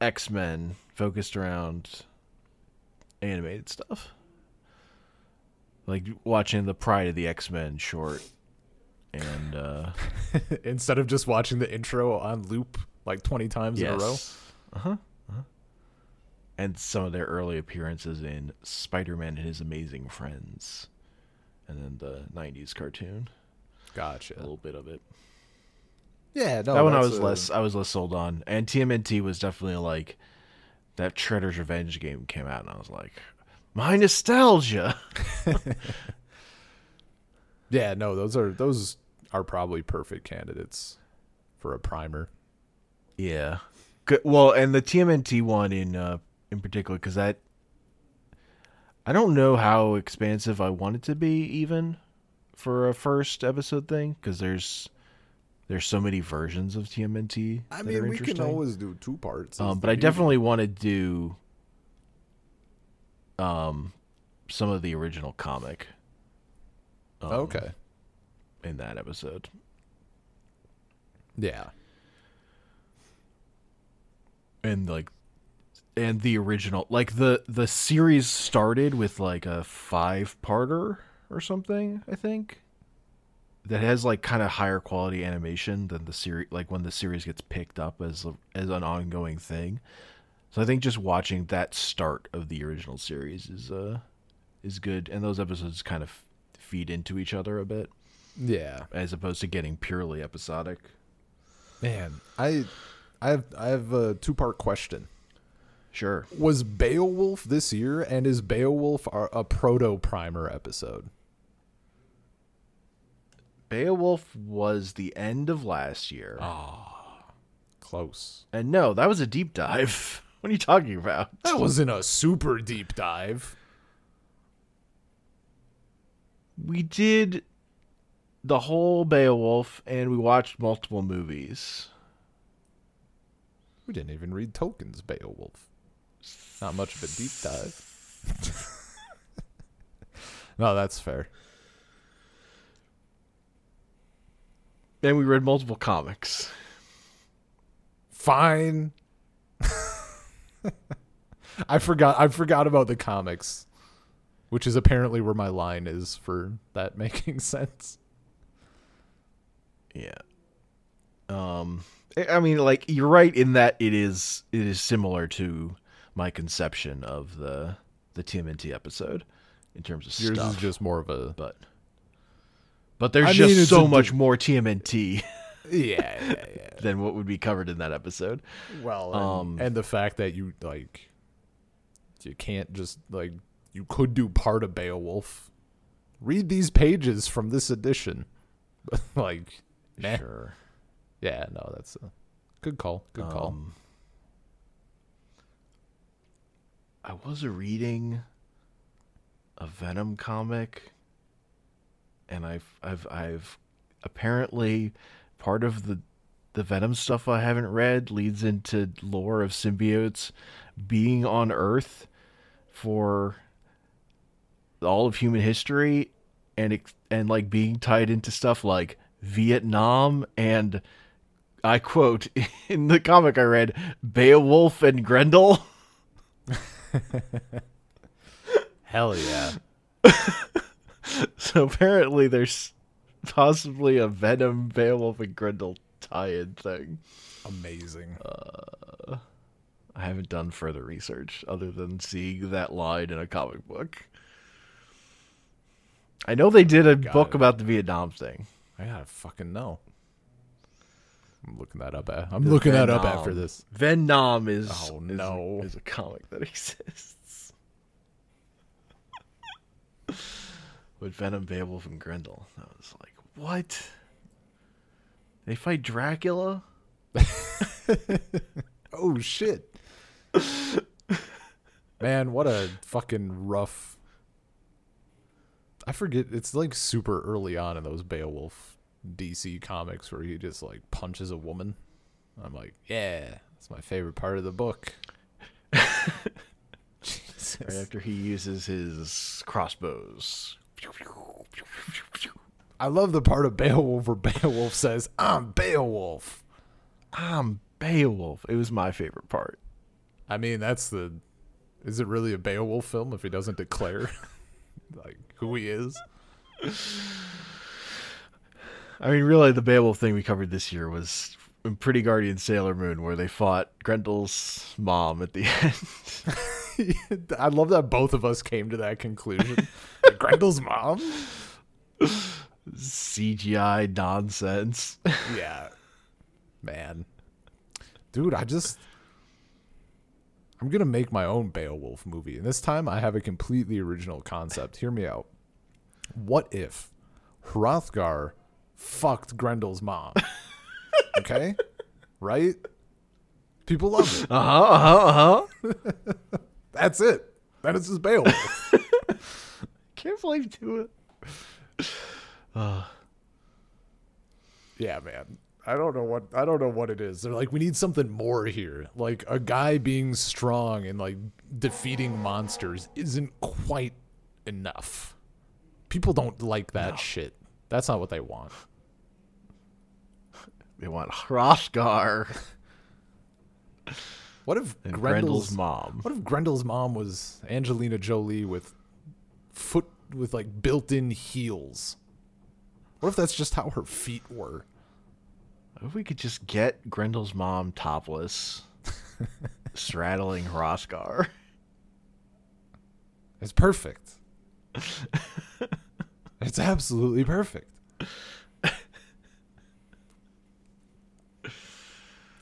X Men, focused around animated stuff, like watching the Pride of the X Men short, and uh, [laughs] Instead of just watching the intro on loop like twenty times in a row. uh huh, uh-huh. And some of their early appearances in Spider Man and His Amazing Friends, and then the '90s cartoon, Gotcha. a little bit of it. Yeah, no, that one I was a- less I was less sold on. And TMNT was definitely like that Shredder's Revenge game came out and I was like, My nostalgia. [laughs] Yeah, no, those are those are probably perfect candidates for a primer. Yeah. Good. Well, and the TMNT one in uh in particular cuz that I don't know how expansive I want it to be even for a first episode thing cuz there's there's so many versions of TMNT. I mean, we can always do two parts. Um, but I definitely want to do um some of the original comic. um, okay. In that episode, Yeah. and like, and the original, like the the series started with like a five parter or something. I think that has like kind of higher quality animation than the series. Like when the series gets picked up as a, as an ongoing thing. So I think just watching that start of the original series is uh is good, and those episodes kind of feed into each other a bit, Yeah. as opposed to getting purely episodic. Man, I I have I have a two part question. Sure. Was Beowulf this year, and is Beowulf a, proto primer episode? Beowulf was the end of last year, ah, Close. and no, that was a deep dive. [laughs] What are you talking about? That wasn't a super deep dive. We did the whole Beowulf, and we watched multiple movies. We didn't even read Tolkien's Beowulf. Not much of a deep dive. [laughs] no, that's fair. And we read multiple comics. Fine. [laughs] I forgot I forgot about the comics, which is apparently where my line is for that [laughs] making sense. Yeah. Um I mean like you're right in that it is it is similar to my conception of the the TMNT episode in terms of Yours stuff. is just more of a but but there's I just it's so much more TMNT [laughs] yeah, yeah, yeah. than what would be covered in that episode. Well, and, Um, and the fact that you like you can't just like you could do part of Beowulf. Read these pages from this edition. [laughs] Like, nah. Sure. yeah, no, that's a good call. Good call. Um, I was reading a Venom comic, and I've I've I've apparently part of the the Venom stuff I haven't read leads into lore of symbiotes being on Earth for all of human history and and like being tied into stuff like Vietnam and I quote [laughs] in the comic I read Beowulf and Grendel. [laughs] [laughs] Hell yeah. So apparently there's possibly a Venom Beowulf and Grendel tie-in thing. Amazing. Uh, I haven't done further research other than seeing that line in a comic book. I know they did a Got book it. about the Vietnam thing. I gotta fucking know. I'm looking that up. I'm looking that up after this. Venom is Oh, is- no. is, a comic that [laughs] exists. With Venom, Beowulf, and Grendel. I was like, what? They fight Dracula? [laughs] Oh shit. Man, what a fucking rough. I forget. It's like super early on in those Beowulf DC comics where he just like punches a woman. I'm like, yeah, that's my favorite part of the book. [laughs] Jesus. Right after he uses his crossbows. I love the part of Beowulf where Beowulf says, "I'm Beowulf." I'm Beowulf. It was my favorite part. I mean, that's the. Is it really a Beowulf film if he doesn't declare [laughs] like who he is? I mean, really, the Beowulf thing we covered this year was in Pretty Guardian Sailor Moon, where they fought Grendel's mom at the [laughs] end. [laughs] I love that both of us came to that conclusion. Grendel's mom? CGI nonsense. Yeah. Man. Dude, I just I'm going to make my own Beowulf movie. And this time I have a completely original concept. Hear me out. What if Hrothgar fucked Grendel's mom? [laughs] Okay? right? People love it. Uh huh. Uh huh. Uh huh. [laughs] That's it. That is his Beowulf. [laughs] Can't believe do it. Yeah, man. I don't know what I don't know what it is. They're like, we need something more here. Like a guy being strong and like defeating monsters isn't quite enough. People don't like that shit. That's not what they want. [laughs] They want Hrothgar What if and Grendel's, Grendel's mom. What if Grendel's mom was Angelina Jolie with foot with like built-in heels? What if that's just how her feet were? What if we could just get Grendel's mom topless, [laughs] straddling Hrothgar? It's perfect. [laughs] it's absolutely perfect.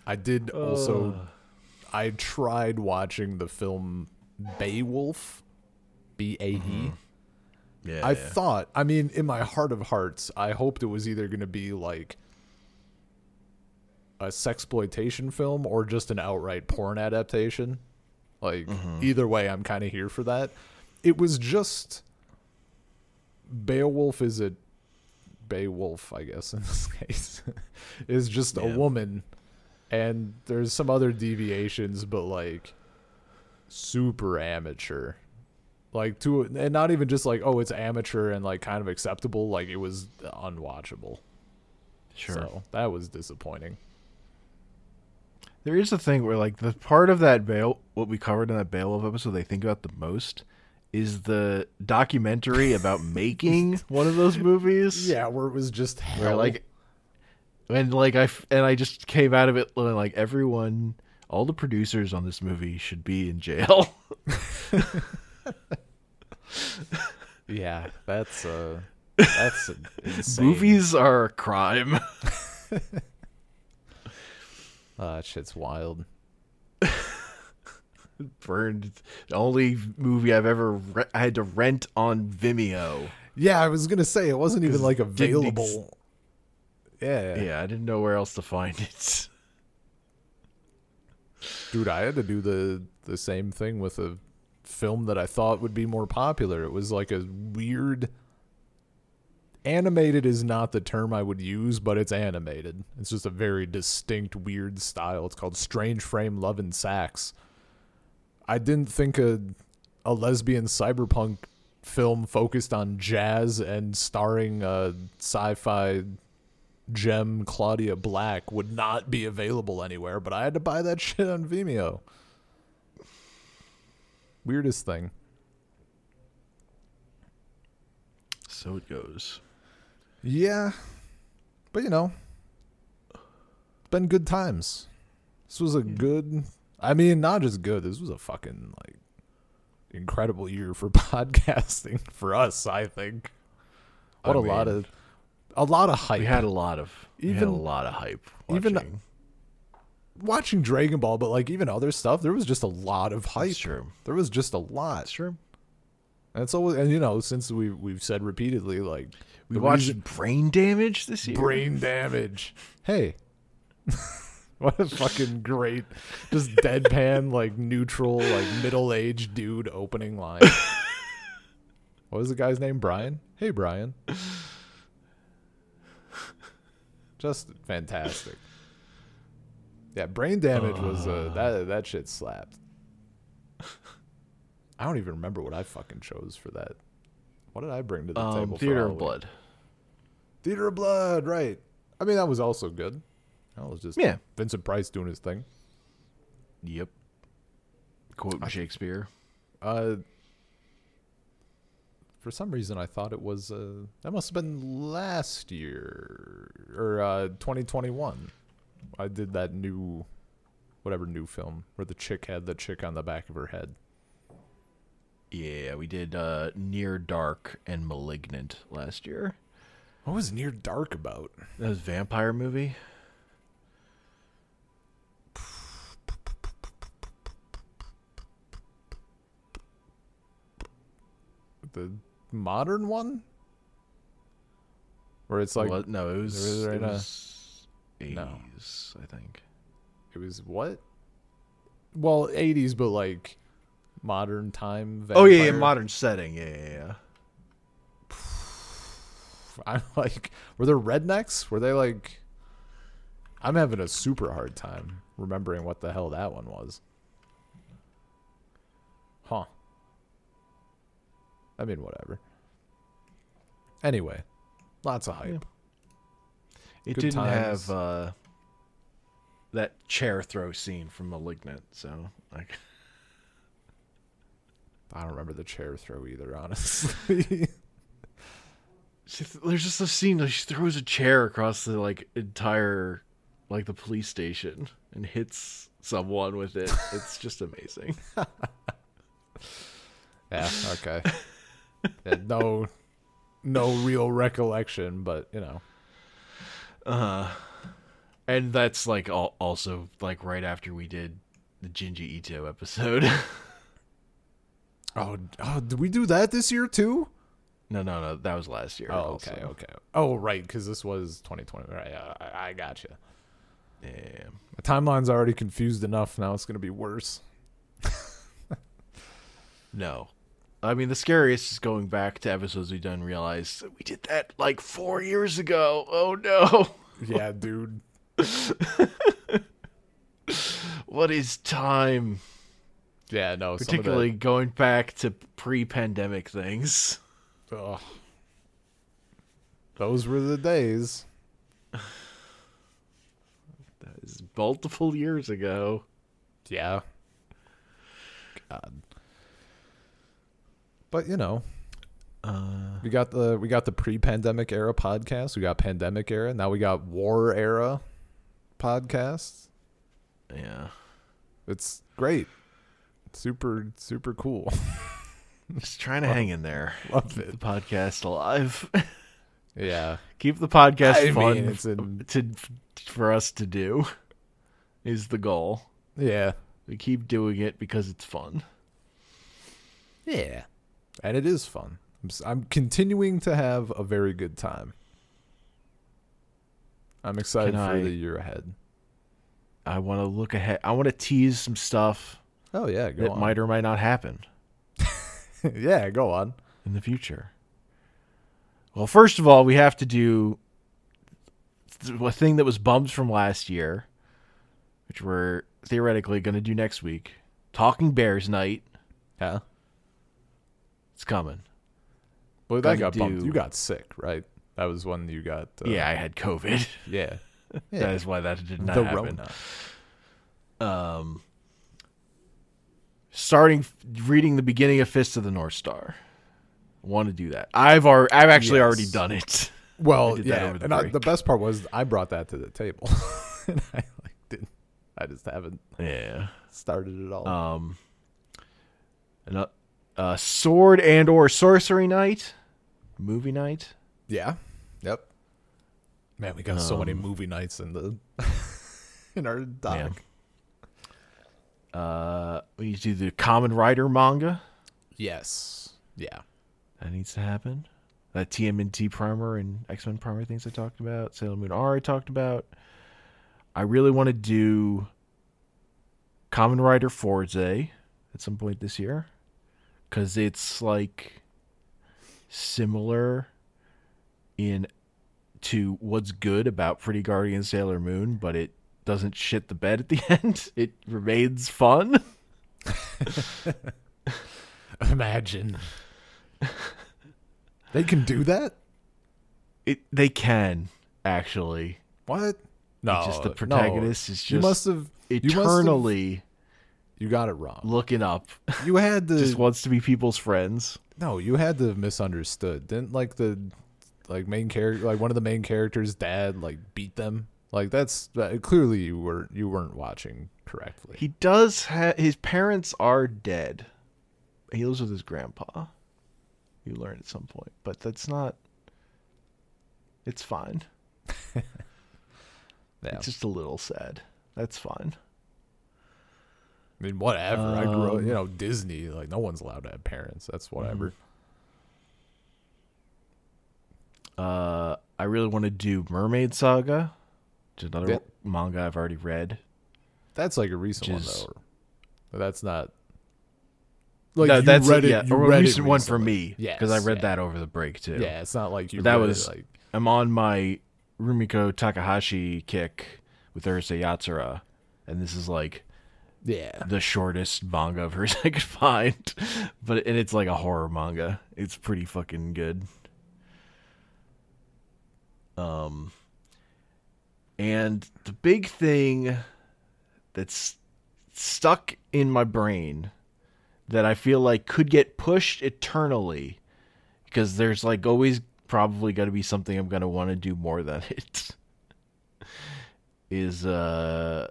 I did also I tried watching the film Beowulf B A E. Mm-hmm. Yeah. I thought, I mean, in my heart of hearts, I hoped it was either going to be like a sexploitation film or just an outright porn adaptation. Like mm-hmm. either way, I'm kind of here for that. It was just Beowulf is a Beowulf, I guess in this [laughs] case, is just a woman, and there's some other deviations, but like super amateur. Like to and not even just like oh it's amateur and like kind of acceptable like it was unwatchable. Sure. so that was disappointing. There is a thing where like the part of that Beowulf, what we covered in that Beowulf episode, they think about the most is the documentary about [laughs] making one of those movies. yeah where it was just where hell. like, and like I f- and I just came out of it like everyone, all the producers on this movie should be in jail. [laughs] yeah that's uh that's [laughs] insane. Movies are a crime. uh, shit's wild Burned. The only movie I've ever re- I had to rent on Vimeo. yeah i was gonna say it wasn't even like didn't ex- available yeah Yeah, I didn't know where else to find it. dude i had to do the the same thing with a film that i thought would be more popular it was like a weird animated is not the term I would use, but it's animated. It's just a very distinct, weird style. It's called Strange Frame Love and Sax. I didn't think a a lesbian cyberpunk film focused on jazz and starring uh, sci-fi gem Claudia Black would not be available anywhere, but I had to buy that [laughs] shit on Vimeo. Weirdest thing. So it goes. Yeah. But you know, it's been good times. This was a good I mean, not just good, this was a fucking like incredible year for [laughs] podcasting for us, I think. What I a lot of a lot of hype. We had a lot of Even- a lot of hype. even- watching. watching Dragon Ball, but like even other stuff, there was just a lot of hype. That's true. There was just a lot. That's true. And it's always and you know, since we we've said repeatedly, like We watched reason- Brain Damage this year. brain damage. [laughs] Hey. [laughs] [laughs] what a fucking great just deadpan, like neutral, like middle aged dude opening line. [laughs] what was the guy's name? Brian? Hey Brian. Just fantastic. Yeah, brain damage was uh, that that shit slapped. I don't even remember what I fucking chose for that. What did I bring to the Um, table? for Theater of Blood. Theater of Blood, right. I mean, that was also good. That was just Yeah. Vincent Price doing his thing. Yep. Quote Shakespeare. Uh, for some reason, I thought it was, uh, that must have been last year or uh, 2021. I did that new, whatever new film where the chick had the chick on the back of her head. Yeah, we did uh, Near Dark and Malignant last year. What was Near Dark about? That was a vampire movie. The modern one? Where it's like, What? no, it was, it right a- was 80s, No. I think. it was what? Well, 80s, but like modern time. Oh yeah, yeah, modern setting. Yeah, yeah, yeah. [sighs] I'm like, were there rednecks? Were they like? I'm having a super hard time remembering what the hell that one was. I mean, whatever. Anyway, lots of hype. It Good didn't times. have uh, that chair throw scene from Malignant, so like [laughs] I don't remember the chair throw either, honestly. [laughs] there's just a scene that she throws a chair across the like entire like the police station and hits someone with it. It's just amazing. [laughs] yeah. Okay. No, no real recollection, but you know. Uh and that's like al- also like right after we did the Junji Ito episode. [laughs] Oh, oh, did we do that this year too? no, no, no, that was last year. Oh, also. okay, okay. Oh, right, because this was 2020. Right, I, I gotcha. Yeah. My timeline's already confused enough. Now it's gonna be worse. [laughs] No. I mean, the scariest is going back to episodes we've done realize we did that like four years ago. Oh no. [laughs] Yeah, dude. What is time? Yeah, no. Particularly going back to pre pandemic things. Some of that, ugh. Those were the days. That is multiple years ago. Yeah. God. But you know, Uh, we got the we got the pre-pandemic era podcast. We got pandemic era. Now we got war era podcasts. yeah. It's great. Super super cool. [laughs] Just trying to hang in there. Love Keep it. the podcast alive. [laughs] yeah. Keep the podcast I fun mean, it's in- to for us to do is the goal. Yeah. We keep doing it because it's fun. Yeah. And it is fun. I'm, continuing to have a very good time. I'm excited Can for I- the year ahead. I want to look ahead. I want to tease some stuff Oh yeah, go that on. might or might not happen [laughs] yeah, go on. in the future. Well, first of all, we have to do a thing that was bumped from last year, which we're theoretically going to do next week. Talking Bears night. Yeah. It's coming. Well, that got bumped. You got sick, right? That was when you got. Uh, yeah, I had COVID. [laughs] Yeah. [laughs] That is why that did not the happen. Rona. Um, starting reading the beginning of Fist of the North Star. Want to do that? I've already, I've actually already done it. [laughs] Well, yeah, the and I, the best part was I brought that to the table, and I like didn't. I just haven't Yeah. started it all. Um. An, uh, sword and or sorcery night, movie night. yeah. Yep. Man, we got so many Um, movie nights in the [laughs] in our doc. Uh, we need to do the Kamen Rider manga. Yes. Yeah. That needs to happen. That TMNT primer and X Men primer things I talked about. Sailor Moon R I talked about. I really want to do Kamen Rider Fourze at some point this year because it's like similar in to what's good about Pretty Guardian Sailor Moon, but it doesn't shit the bed at the [laughs] end. It remains fun. [laughs] Imagine. they can do that? It they can actually. What? No. just the no. protagonist is You just you must have- eternally You got it wrong. looking up. You had [laughs] to just wants to be people's friends. No, you had to have misunderstood. Didn't like the like main character like one of the main characters' dad like beat them? Like that's uh, clearly you were you weren't watching correctly. He does have his parents are dead. He lives with his grandpa. You learn at some point, but that's not. It's fine. [laughs] yeah. It's just a little sad. That's fine. I mean, whatever. I grew up, Um, you know, Disney. Like no one's allowed to have parents. That's whatever. Uh, I really want to do Mermaid Saga, which is another Yeah. manga I've already read. That's like a recent one is- though. That's not. Like no, you that's read it. yeah, a recent one for me Yeah, because I read yeah. that over the break too. Yeah, it's not like you. That read it, was- like I'm on my Rumiko Takahashi kick with Urusei Yatsura, and this is like yeah. the shortest manga of hers [laughs] I could find. But and it's like a horror manga. It's pretty fucking good. Um and the big thing that's stuck in my brain that I feel like could get pushed eternally because there's like always probably going to be something I'm going to want to do more than [laughs] it is uh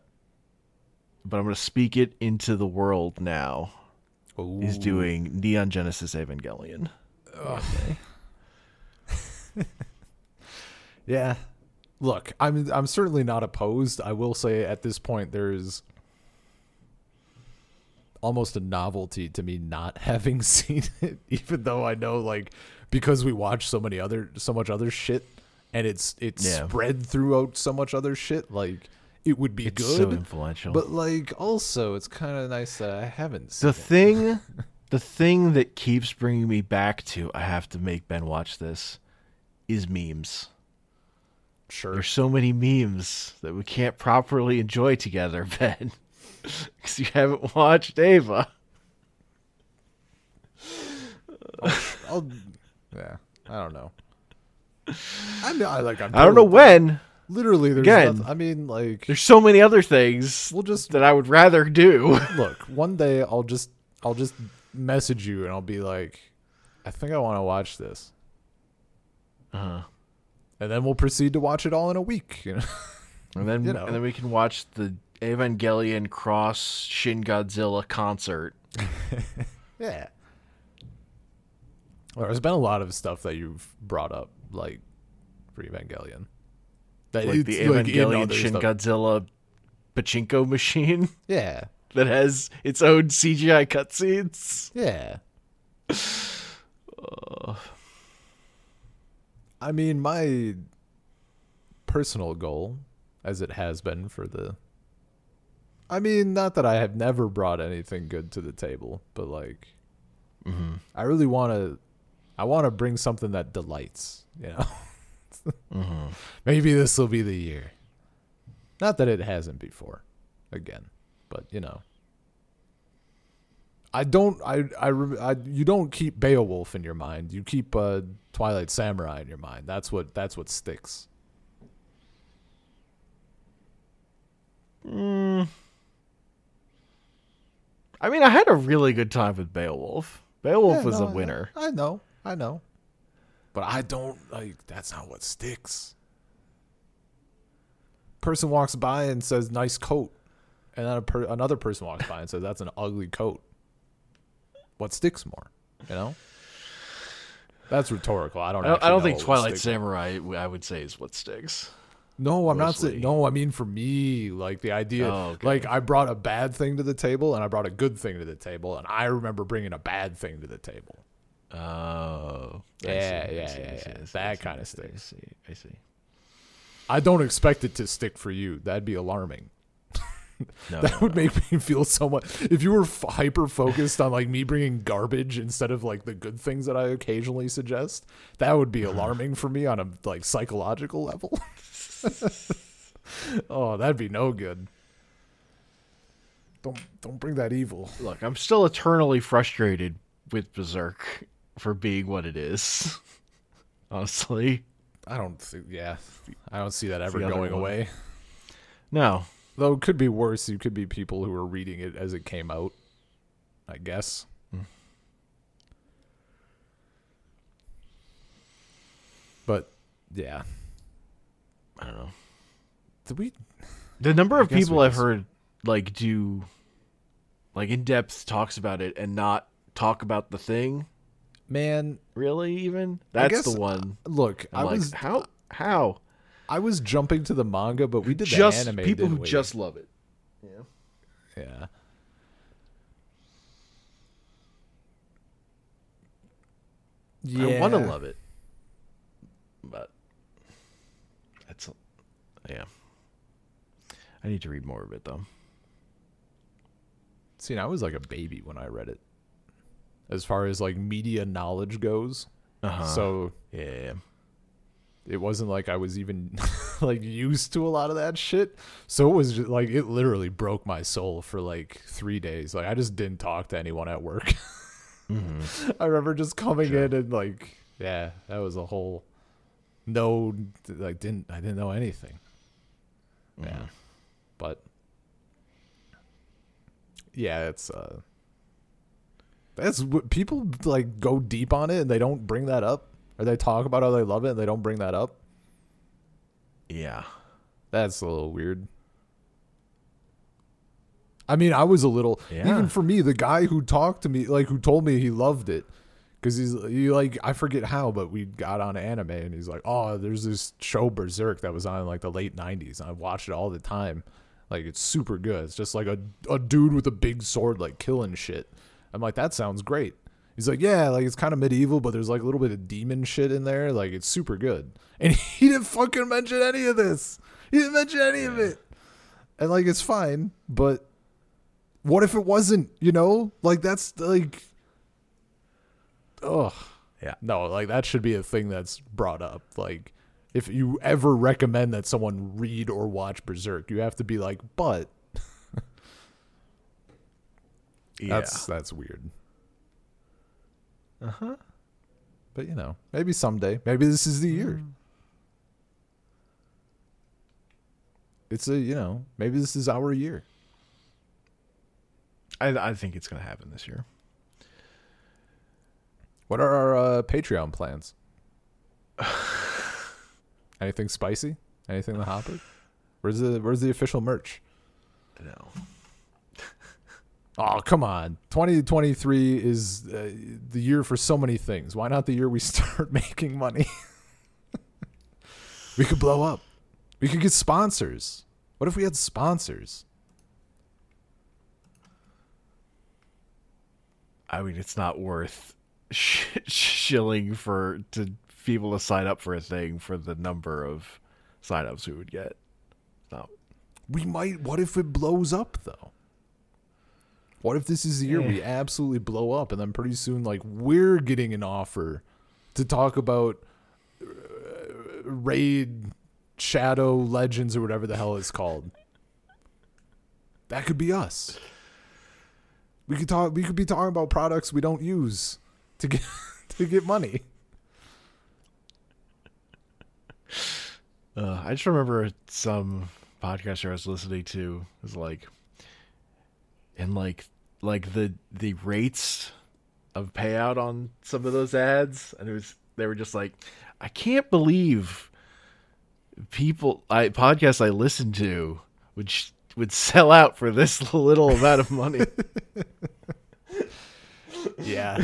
but I'm going to speak it into the world now. Is Ooh. doing Neon Genesis Evangelion. Okay. [laughs] yeah. Look, I'm I'm certainly not opposed. I will say at this point there's almost a novelty to me not [laughs] having seen it, even though I know like because we watch so many other so much other shit and it's it's Yeah. spread throughout so much other shit, like it would be It's good. so influential. but like also it's kind of nice that I haven't seen the it. thing [laughs] the thing that keeps bringing me back to I have to make Ben watch this is memes. Sure. There's so many memes that we can't properly enjoy together, [laughs] Ben. Because you haven't watched Eva. I'll yeah, I don't know. I'm I like I'm I don't know when. Literally, there's Again. nothing- I mean, like, There's so many other things we'll just that I would rather do. [laughs] look. One day, I'll just, I'll just message you, and I'll be like, I think I want to watch this, Uh-huh. and then we'll proceed to watch it all in a week. [laughs] You know, And then You know. and then we can watch the Evangelion Cross Shin Godzilla concert. [laughs] yeah. Well, there's been a lot of stuff that you've brought up, like for Evangelion. That Like the it's, like, Evangelion Shin stuff. Godzilla pachinko machine [laughs] Yeah, that has its own CGI cutscenes. yeah. [sighs] I mean, my personal goal, as it has been for the. I mean, not that I have never brought anything good to the table, but like, Mm-hmm. I really want to I want to bring something that delights. You know. [laughs] [laughs] Maybe this will be the year. Not that it hasn't before, again, but you know. I don't. I. I. I you don't keep Beowulf in your mind. You keep uh, Twilight Samurai in your mind. That's what. That's what sticks. I mean, I had a really good time with Beowulf. Beowulf Yeah, was no, a winner. I know. I know. But I don't like. That's not what sticks. Person walks by and says, "Nice coat," and then a per- another person walks by and says, "That's an ugly coat." What sticks more? You know. That's rhetorical. I don't. I don't, I don't think Twilight. Samurai, I would say, is what sticks. No, I'm not saying. No, I mean for me, like the idea, Oh, okay. like I brought a bad thing to the table and I brought a good thing to the table, and I remember bringing a bad thing to the table. Oh. I Yeah, see, yeah, see, yeah, see, yeah. See, That see, kinda I see, I see. I see. I don't expect it to stick for you. That'd be alarming. [laughs] No, That no, would no. make me feel so much. If you were f- hyper focused on like me bringing garbage instead of like the good things that I occasionally suggest, that would be [laughs] alarming for me on a like psychological level. [laughs] oh, that'd be no good. Don't don't bring that evil. Look, I'm still eternally frustrated with Berserk for being what it is. [laughs] Honestly. I don't think. Yeah, I don't see that ever going one. away. No. Though it could be worse. You could be people who are reading it as it came out. I guess. Hmm. But yeah, I don't know. did we? The number of people I've heard like do like in depth talks about it and not talk about the thing Man, really even that's guess- the one look, I'm I like was how how I was jumping to the manga, but we did the just anime. people who we? just love it yeah. Yeah. Yeah. I want to love it but that's yeah I need to read more of it though See, I was like a baby when I read it. As far as like media knowledge goes, uh-huh. so yeah it wasn't like I was even [laughs] like used to a lot of that shit. So it was just, like it literally broke my soul for like three days. Like I just didn't talk to anyone at work. [laughs] I remember just coming in and like, yeah, that was a whole no, like didn't I didn't know anything. Yeah, but yeah, it's uh, that's what people like go deep on it and they don't bring that up. Or they talk about how they love it and they don't bring that up. yeah That's a little weird. I mean, I was a little Yeah. even for me, the guy who talked to me, like who told me he loved it, because he's he like I forget how, but we got on anime and he's like, oh, there's this show Berserk that was on in like the late '90s. I watched it all the time. Like it's super good. It's just like a a dude with a big sword like killing shit. I'm like, that sounds great. He's like, yeah, like it's kind of medieval, but there's like a little bit of demon shit in there. Like it's super good. [laughs] And he didn't fucking mention any of this. He didn't mention any of it. And like it's fine, but what if it wasn't? You know, like that's like, ugh. Yeah. No, like that should be a thing that's brought up. Like, if you ever recommend that someone read or watch Berserk, you have to be like, but yeah that's that's weird. uh huh But you know, maybe someday. Maybe this is the year. It's a you know, maybe this is our year. I I think it's gonna happen this year What are our uh, Patreon plans? [laughs] Anything spicy? Anything in the hopper? Where's the Where's the official merch? no Oh, come on. 2023 is uh, the year for so many things. Why not the year we [laughs] start making money? we could blow up. We could get sponsors. What if we had sponsors? I mean, it's not worth [laughs] sh- shilling for to people to sign up for a thing for the number of signups we would get. No, We might. What if it blows up, though? What if this is the year we absolutely blow up and then pretty soon, like, we're getting an offer to talk about uh, Raid Shadow Legends or whatever the hell it's called. That could be us. We could talk we could be talking about products we don't use to get [laughs] to get money. Uh, I just remember some podcaster I was listening to was like, and like like the the rates of payout on some of those ads, and it was they were just like, I can't believe people I podcasts I listen to would sh- would sell out for this [laughs] little amount of money. [laughs] Yeah.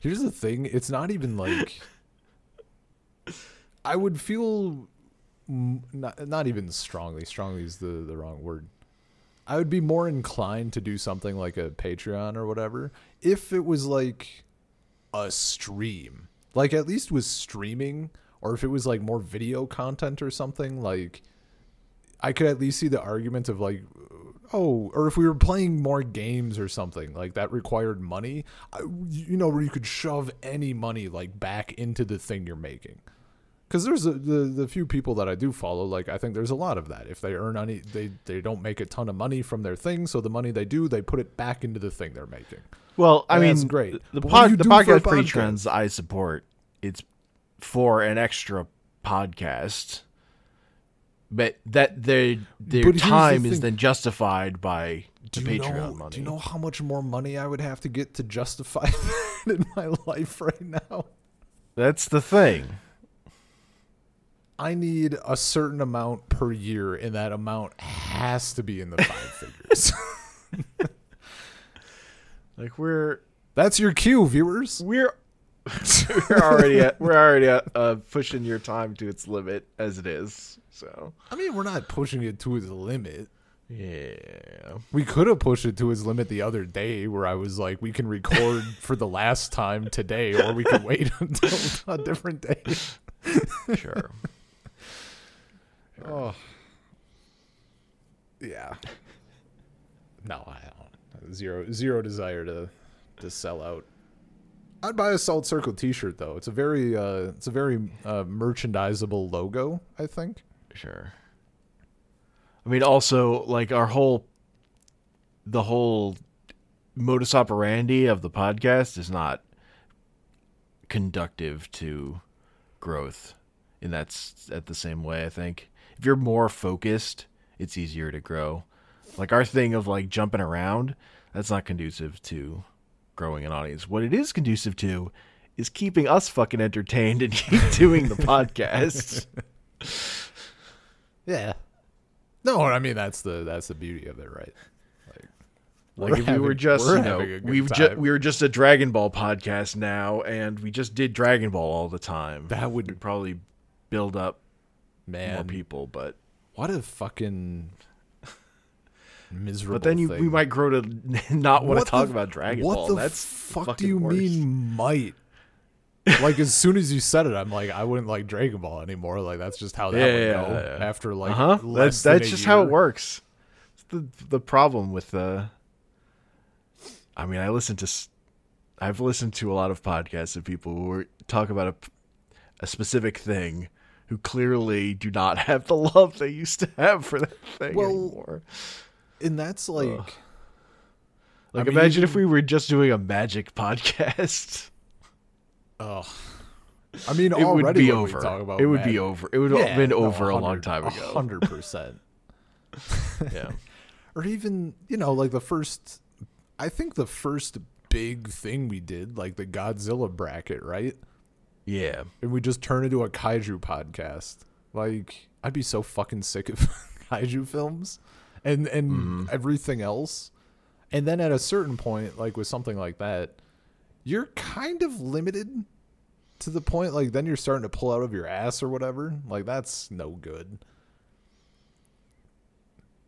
Here's the thing, it's not even like I would feel not not even strongly. Strongly is the the wrong word. I would be more inclined to do something like a Patreon or whatever if it was like a stream. Like at least was streaming or if it was like more video content or something like I could at least see the argument of like oh, or if we were playing more games or something like that required money, you know, where you could shove any money like back into the thing you're making. Because there's a, the the few people that I do follow, like I think there's a lot of that. If they earn any, they they don't make a ton of money from their thing, so the money they do, they put it back into the thing they're making. Well, I That's mean, great. The, pod, the do for a podcast podcast? patrons I support. It's for an extra podcast, but that their their But here's the time is then justified by the Do you Patreon know? money. Do you know how much more money I would have to get to justify [laughs] that in my life right now? That's the thing. I need a certain amount per year, and that amount has to be in the five [laughs] figures. [laughs] Like we're That's your cue, viewers. we're [laughs] we're already at, we're already at, uh, pushing your time to its limit as it is. So I mean, we're not pushing it to its limit. yeah, We could have pushed it to its limit the other day, where I was like, we can record for the last time today, or we can wait until a different day. sure. Oh, yeah. [laughs] No, I don't. Zero, zero desire to to sell out. I'd buy a Salt Circle T-shirt though. It's a very, uh, it's a very uh, merchandisable logo. I think. Sure. I mean, also like our whole, the whole modus operandi of the podcast is not conductive to growth, and that's at the same way. I think if you're more focused, it's easier to grow. Like our thing of like jumping around, that's not conducive to growing an audience. What it is conducive to is keeping us fucking entertained and keep [laughs] doing the podcast. Yeah. No, I mean that's the that's the beauty of it, right? Like, if we were just, we're you know, having we've just we were just a Dragon Ball podcast now, and we just did Dragon Ball all the time. That would- We'd probably build up more man. people, but What a fucking [laughs] miserable. but then you thing. we might grow to [laughs] not want What to talk the- about Dragon Ball. what Ball. the That's fuck do you worse. mean might? like as soon as you said it, I'm like, I wouldn't like Dragon Ball anymore. Like that's just how that Yeah, would yeah, go yeah, after like Uh huh. less That's that's just how it works. It's the the problem with the. I mean, I listen to. s- I've listened to a lot of podcasts of people who are, talk about a, a specific thing, who clearly do not have the love they used to have for that thing Well, anymore. And that's like, Like, I mean, imagine if we were just doing a magic [laughs] podcast. oh, I mean, It would be over. It would be over. It would have Yeah, been no, over a long time ago. hundred percent. [laughs] Yeah. [laughs] or even you know like the first i think the first big thing we did like the godzilla bracket right Yeah. and we just turn into a kaiju podcast. Like i'd be so fucking sick of [laughs] kaiju films and and everything else. And then at a certain point like with something like that you're kind of limited to the point like then you're starting to pull out of your ass or whatever. Like that's no good.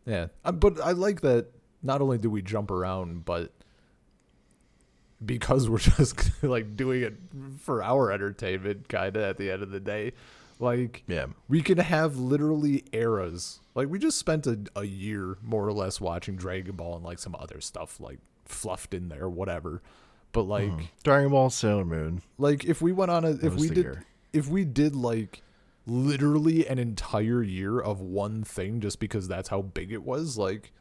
Yeah, uh, but I like that. Not only do we jump around, but because we're [laughs] just like doing it for our entertainment, kind of at the end of the day, like Yeah. we can have literally eras. Like we just spent a, a year more or less watching Dragon Ball and like some other stuff like fluffed in there, whatever. But like, mm-hmm. Dragon Ball Sailor Moon. like if we went on a if we did year. if we did like literally an entire year of one thing just because that's how big it was, like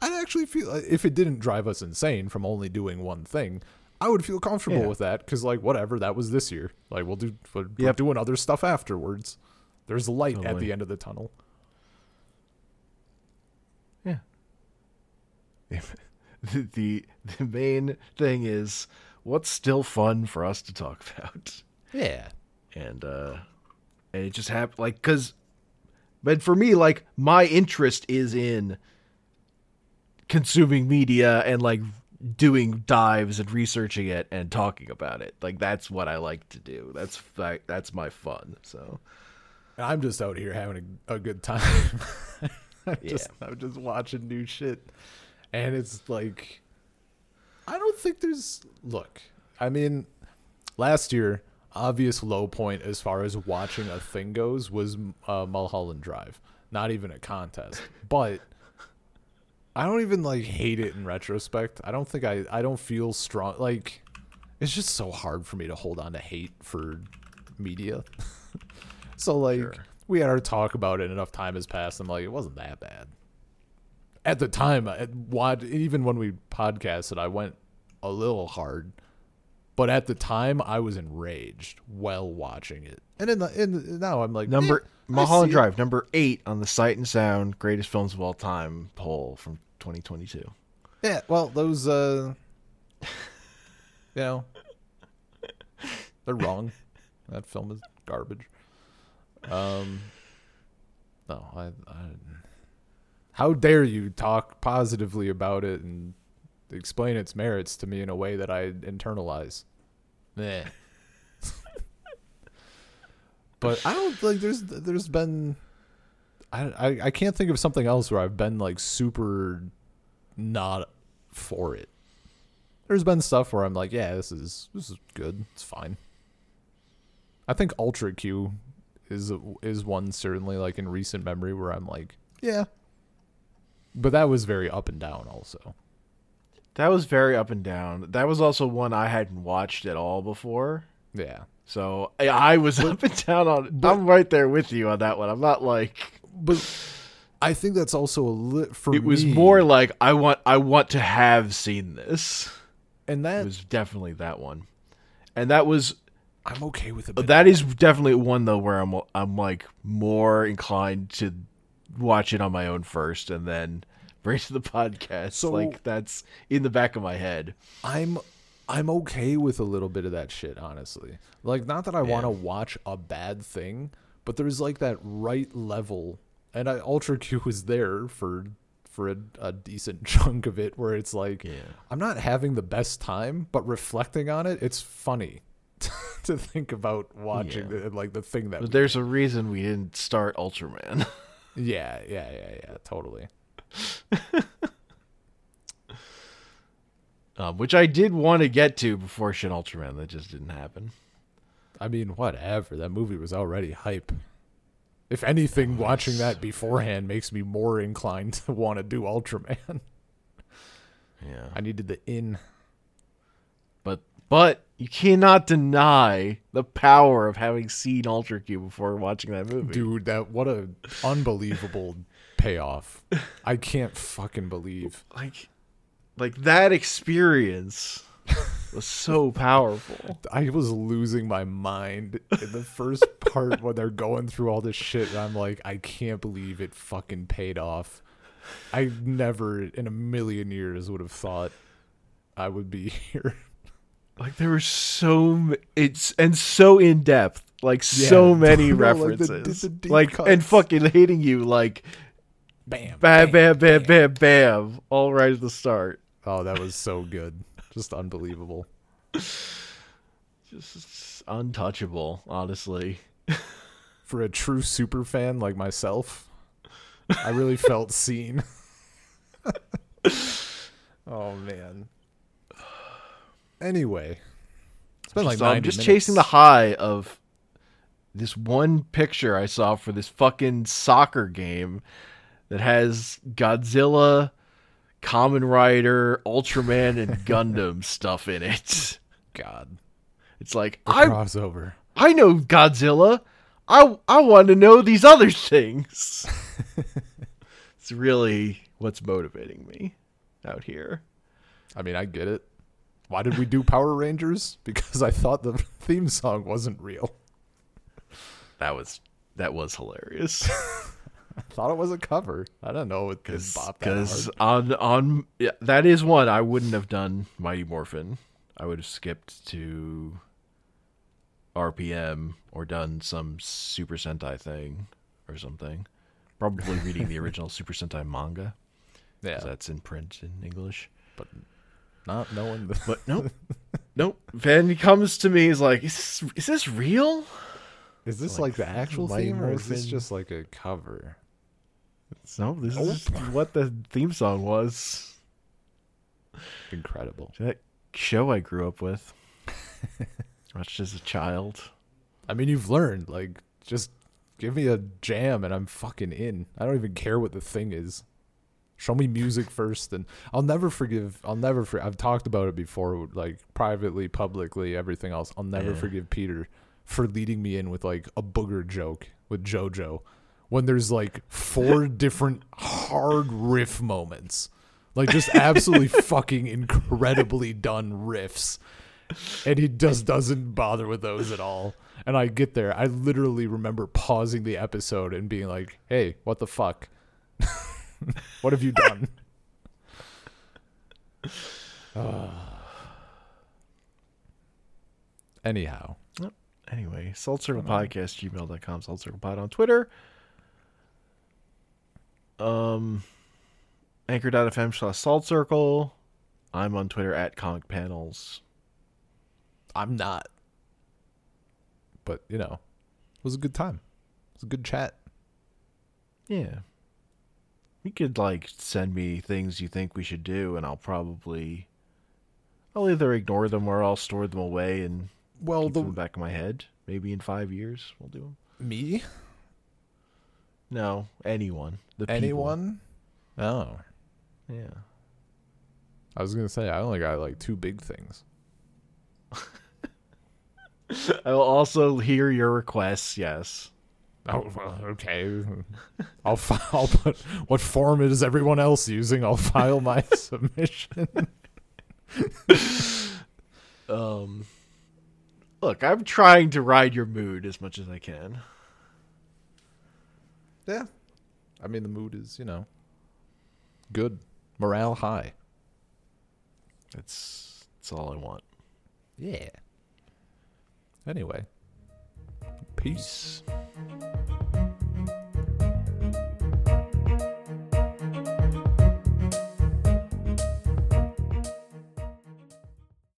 I'd actually feel if it didn't drive us insane from only doing one thing. I would feel comfortable Yeah. with that because, like, whatever that was this year. Like, we'll do, we're, we're doing other stuff afterwards. There's light at the end of the tunnel. Yeah. [laughs] the, the the main thing is what's still fun for us to talk [laughs] about. Yeah, and uh and it just happened like because but for me like my interest is in consuming media and like doing dives and researching it and talking about it like that's what i like to do that's that's my fun so I'm just out here having a, a good time. [laughs] I'm just I'm just watching new shit, and it's like I don't think there's look. I mean, last year, obvious low point as far as watching a thing goes was uh, Mulholland Drive. Not even a contest, but I don't even like hate it in retrospect. I don't think I I don't feel strong like it's just so hard for me to hold on to hate for media. [laughs] so like Sure. we had our talk about it enough time has passed. I'm like it wasn't that bad. At the time, I, what even when we podcasted, I went a little hard, but at the time I was enraged while watching it. And in the in now I'm like number eh, mulholland see it. drive number eight on the sight and sound greatest films of all time poll from 2022 Yeah, well, those uh [laughs] you know they're wrong. That film is garbage. Um No, I, I How dare you talk positively about it and explain its merits to me in a way that I internalize. Meh. [laughs] but I don't like there's there's been I, I I can't think of something else where I've been like super not for it. There's been stuff where I'm like, yeah, this is this is good. It's fine. I think Ultra Q is is one certainly like in recent memory where I'm like, yeah. But that was very up and down also. that was very up and down that was also one i hadn't watched at all before Yeah. So I, I was up and down on. but- I'm right there with you on that one. I'm not like But I think that's also a lit for it was me, more like I want I want to have seen this. and It that was definitely that one, and that was I'm okay with it. But that is definitely one though where I'm I'm like more inclined to watch it on my own first and then [laughs] bring it to the podcast. So- like that's in the back of my head. I'm I'm okay with a little bit of that shit, honestly. Like not that I want to watch a bad thing, but there's like that right level and I Ultra [laughs] Q was there for for a, a decent [laughs] chunk of it where it's like Yeah. I'm not having the best time, but reflecting on it, it's funny [laughs] to think about watching Yeah. the, like the thing that there's a reason we didn't start Ultraman. Yeah, yeah, yeah, yeah, totally. um, which I did want to get to before Shin Ultraman. That just didn't happen. I mean, whatever. That movie was already hype. If anything, watching that beforehand makes me more inclined to want to do Ultraman. [laughs] Yeah. I needed the in. But but you cannot deny the power of having seen Ultra Q before watching that movie. Dude, that what a unbelievable [laughs] payoff. I can't fucking believe. Like like that experience [laughs] was so powerful. I was losing my mind in the first [laughs] part when they're going through all this shit and I'm like, I can't believe it fucking paid off. I never in a million years would have thought I would be [laughs] here. Like there were so it's and so in depth. Like so Yeah. [laughs] many No, like the- references. the like and fucking hitting you like Bam. bam bam bam bam bam all right at the start. Oh, that was so good. Just unbelievable. Just untouchable, honestly. [laughs] For a true super fan like myself, I really felt [laughs] seen. [laughs] oh man. Anyway, it's been like I'm just minutes. chasing the high of this one picture I saw for this fucking soccer game that has Godzilla, Kamen Rider, Ultraman, and [laughs] Gundam stuff in it. God. It's like The I crossover. I know Godzilla. I I want to know these other things. [laughs] it's really what's motivating me out here. I mean, I get it. Why did we do Power Rangers? [laughs] Because I thought the theme song wasn't real. That was that was hilarious. I [laughs] thought it was a cover. I don't know it Because on on yeah, that is one I wouldn't have done Mighty Morphin. I would have skipped to RPM or done some Super Sentai thing or something. Probably reading the original [laughs] Super Sentai manga. Yeah, that's in print in English. but not knowing the. But nope, [laughs] nope. Then he comes to me. He's like, "Is this, is this real?" Is this like like, the actual theme, or is this just like a cover? [laughs] No, this is what the theme song was. Incredible. That show I grew up with, [laughs] watched as a child. I mean, you've learned. Like, just give me a jam and I'm fucking in. I don't even care what the thing is. Show me music first, and I'll never forgive. I'll never. For, I've talked about it before, like privately, publicly, everything else. I'll never Yeah. forgive Peter for leading me in with like a booger joke with JoJo when there's like four [laughs] different hard riff moments, like just absolutely [laughs] fucking incredibly done riffs and he just doesn't bother with those at all. And I get there, I literally remember pausing the episode and being like, "Hey, what the fuck? [laughs] what have you done?" [sighs] Anyhow, Anyway, Salt Circle Podcast, gmail.com, Salt Circle Pod on Twitter. Um, anchor.fm slash Salt Circle. I'm on Twitter at Comic Panels. I'm not. But, you know, it was a good time. It was a good chat. Yeah. You could, like, send me things you think we should do, and I'll probably. I'll either ignore them or I'll store them away and Well, keep them the in back of my head. Maybe in five years we'll do them. me? No, anyone. The people. Anyone? Oh. Yeah. I was going to say I only got like two big things. [laughs] I will also hear your requests. Yes. Oh, okay. I'll fi- [laughs] I'll what form is everyone else using? I'll file my [laughs] submission. Um. Look, I'm trying to ride your mood as much as I can. Yeah. I mean, the mood is, you know, good. Morale high. That's that's all I want. Yeah. Anyway, peace. Peace.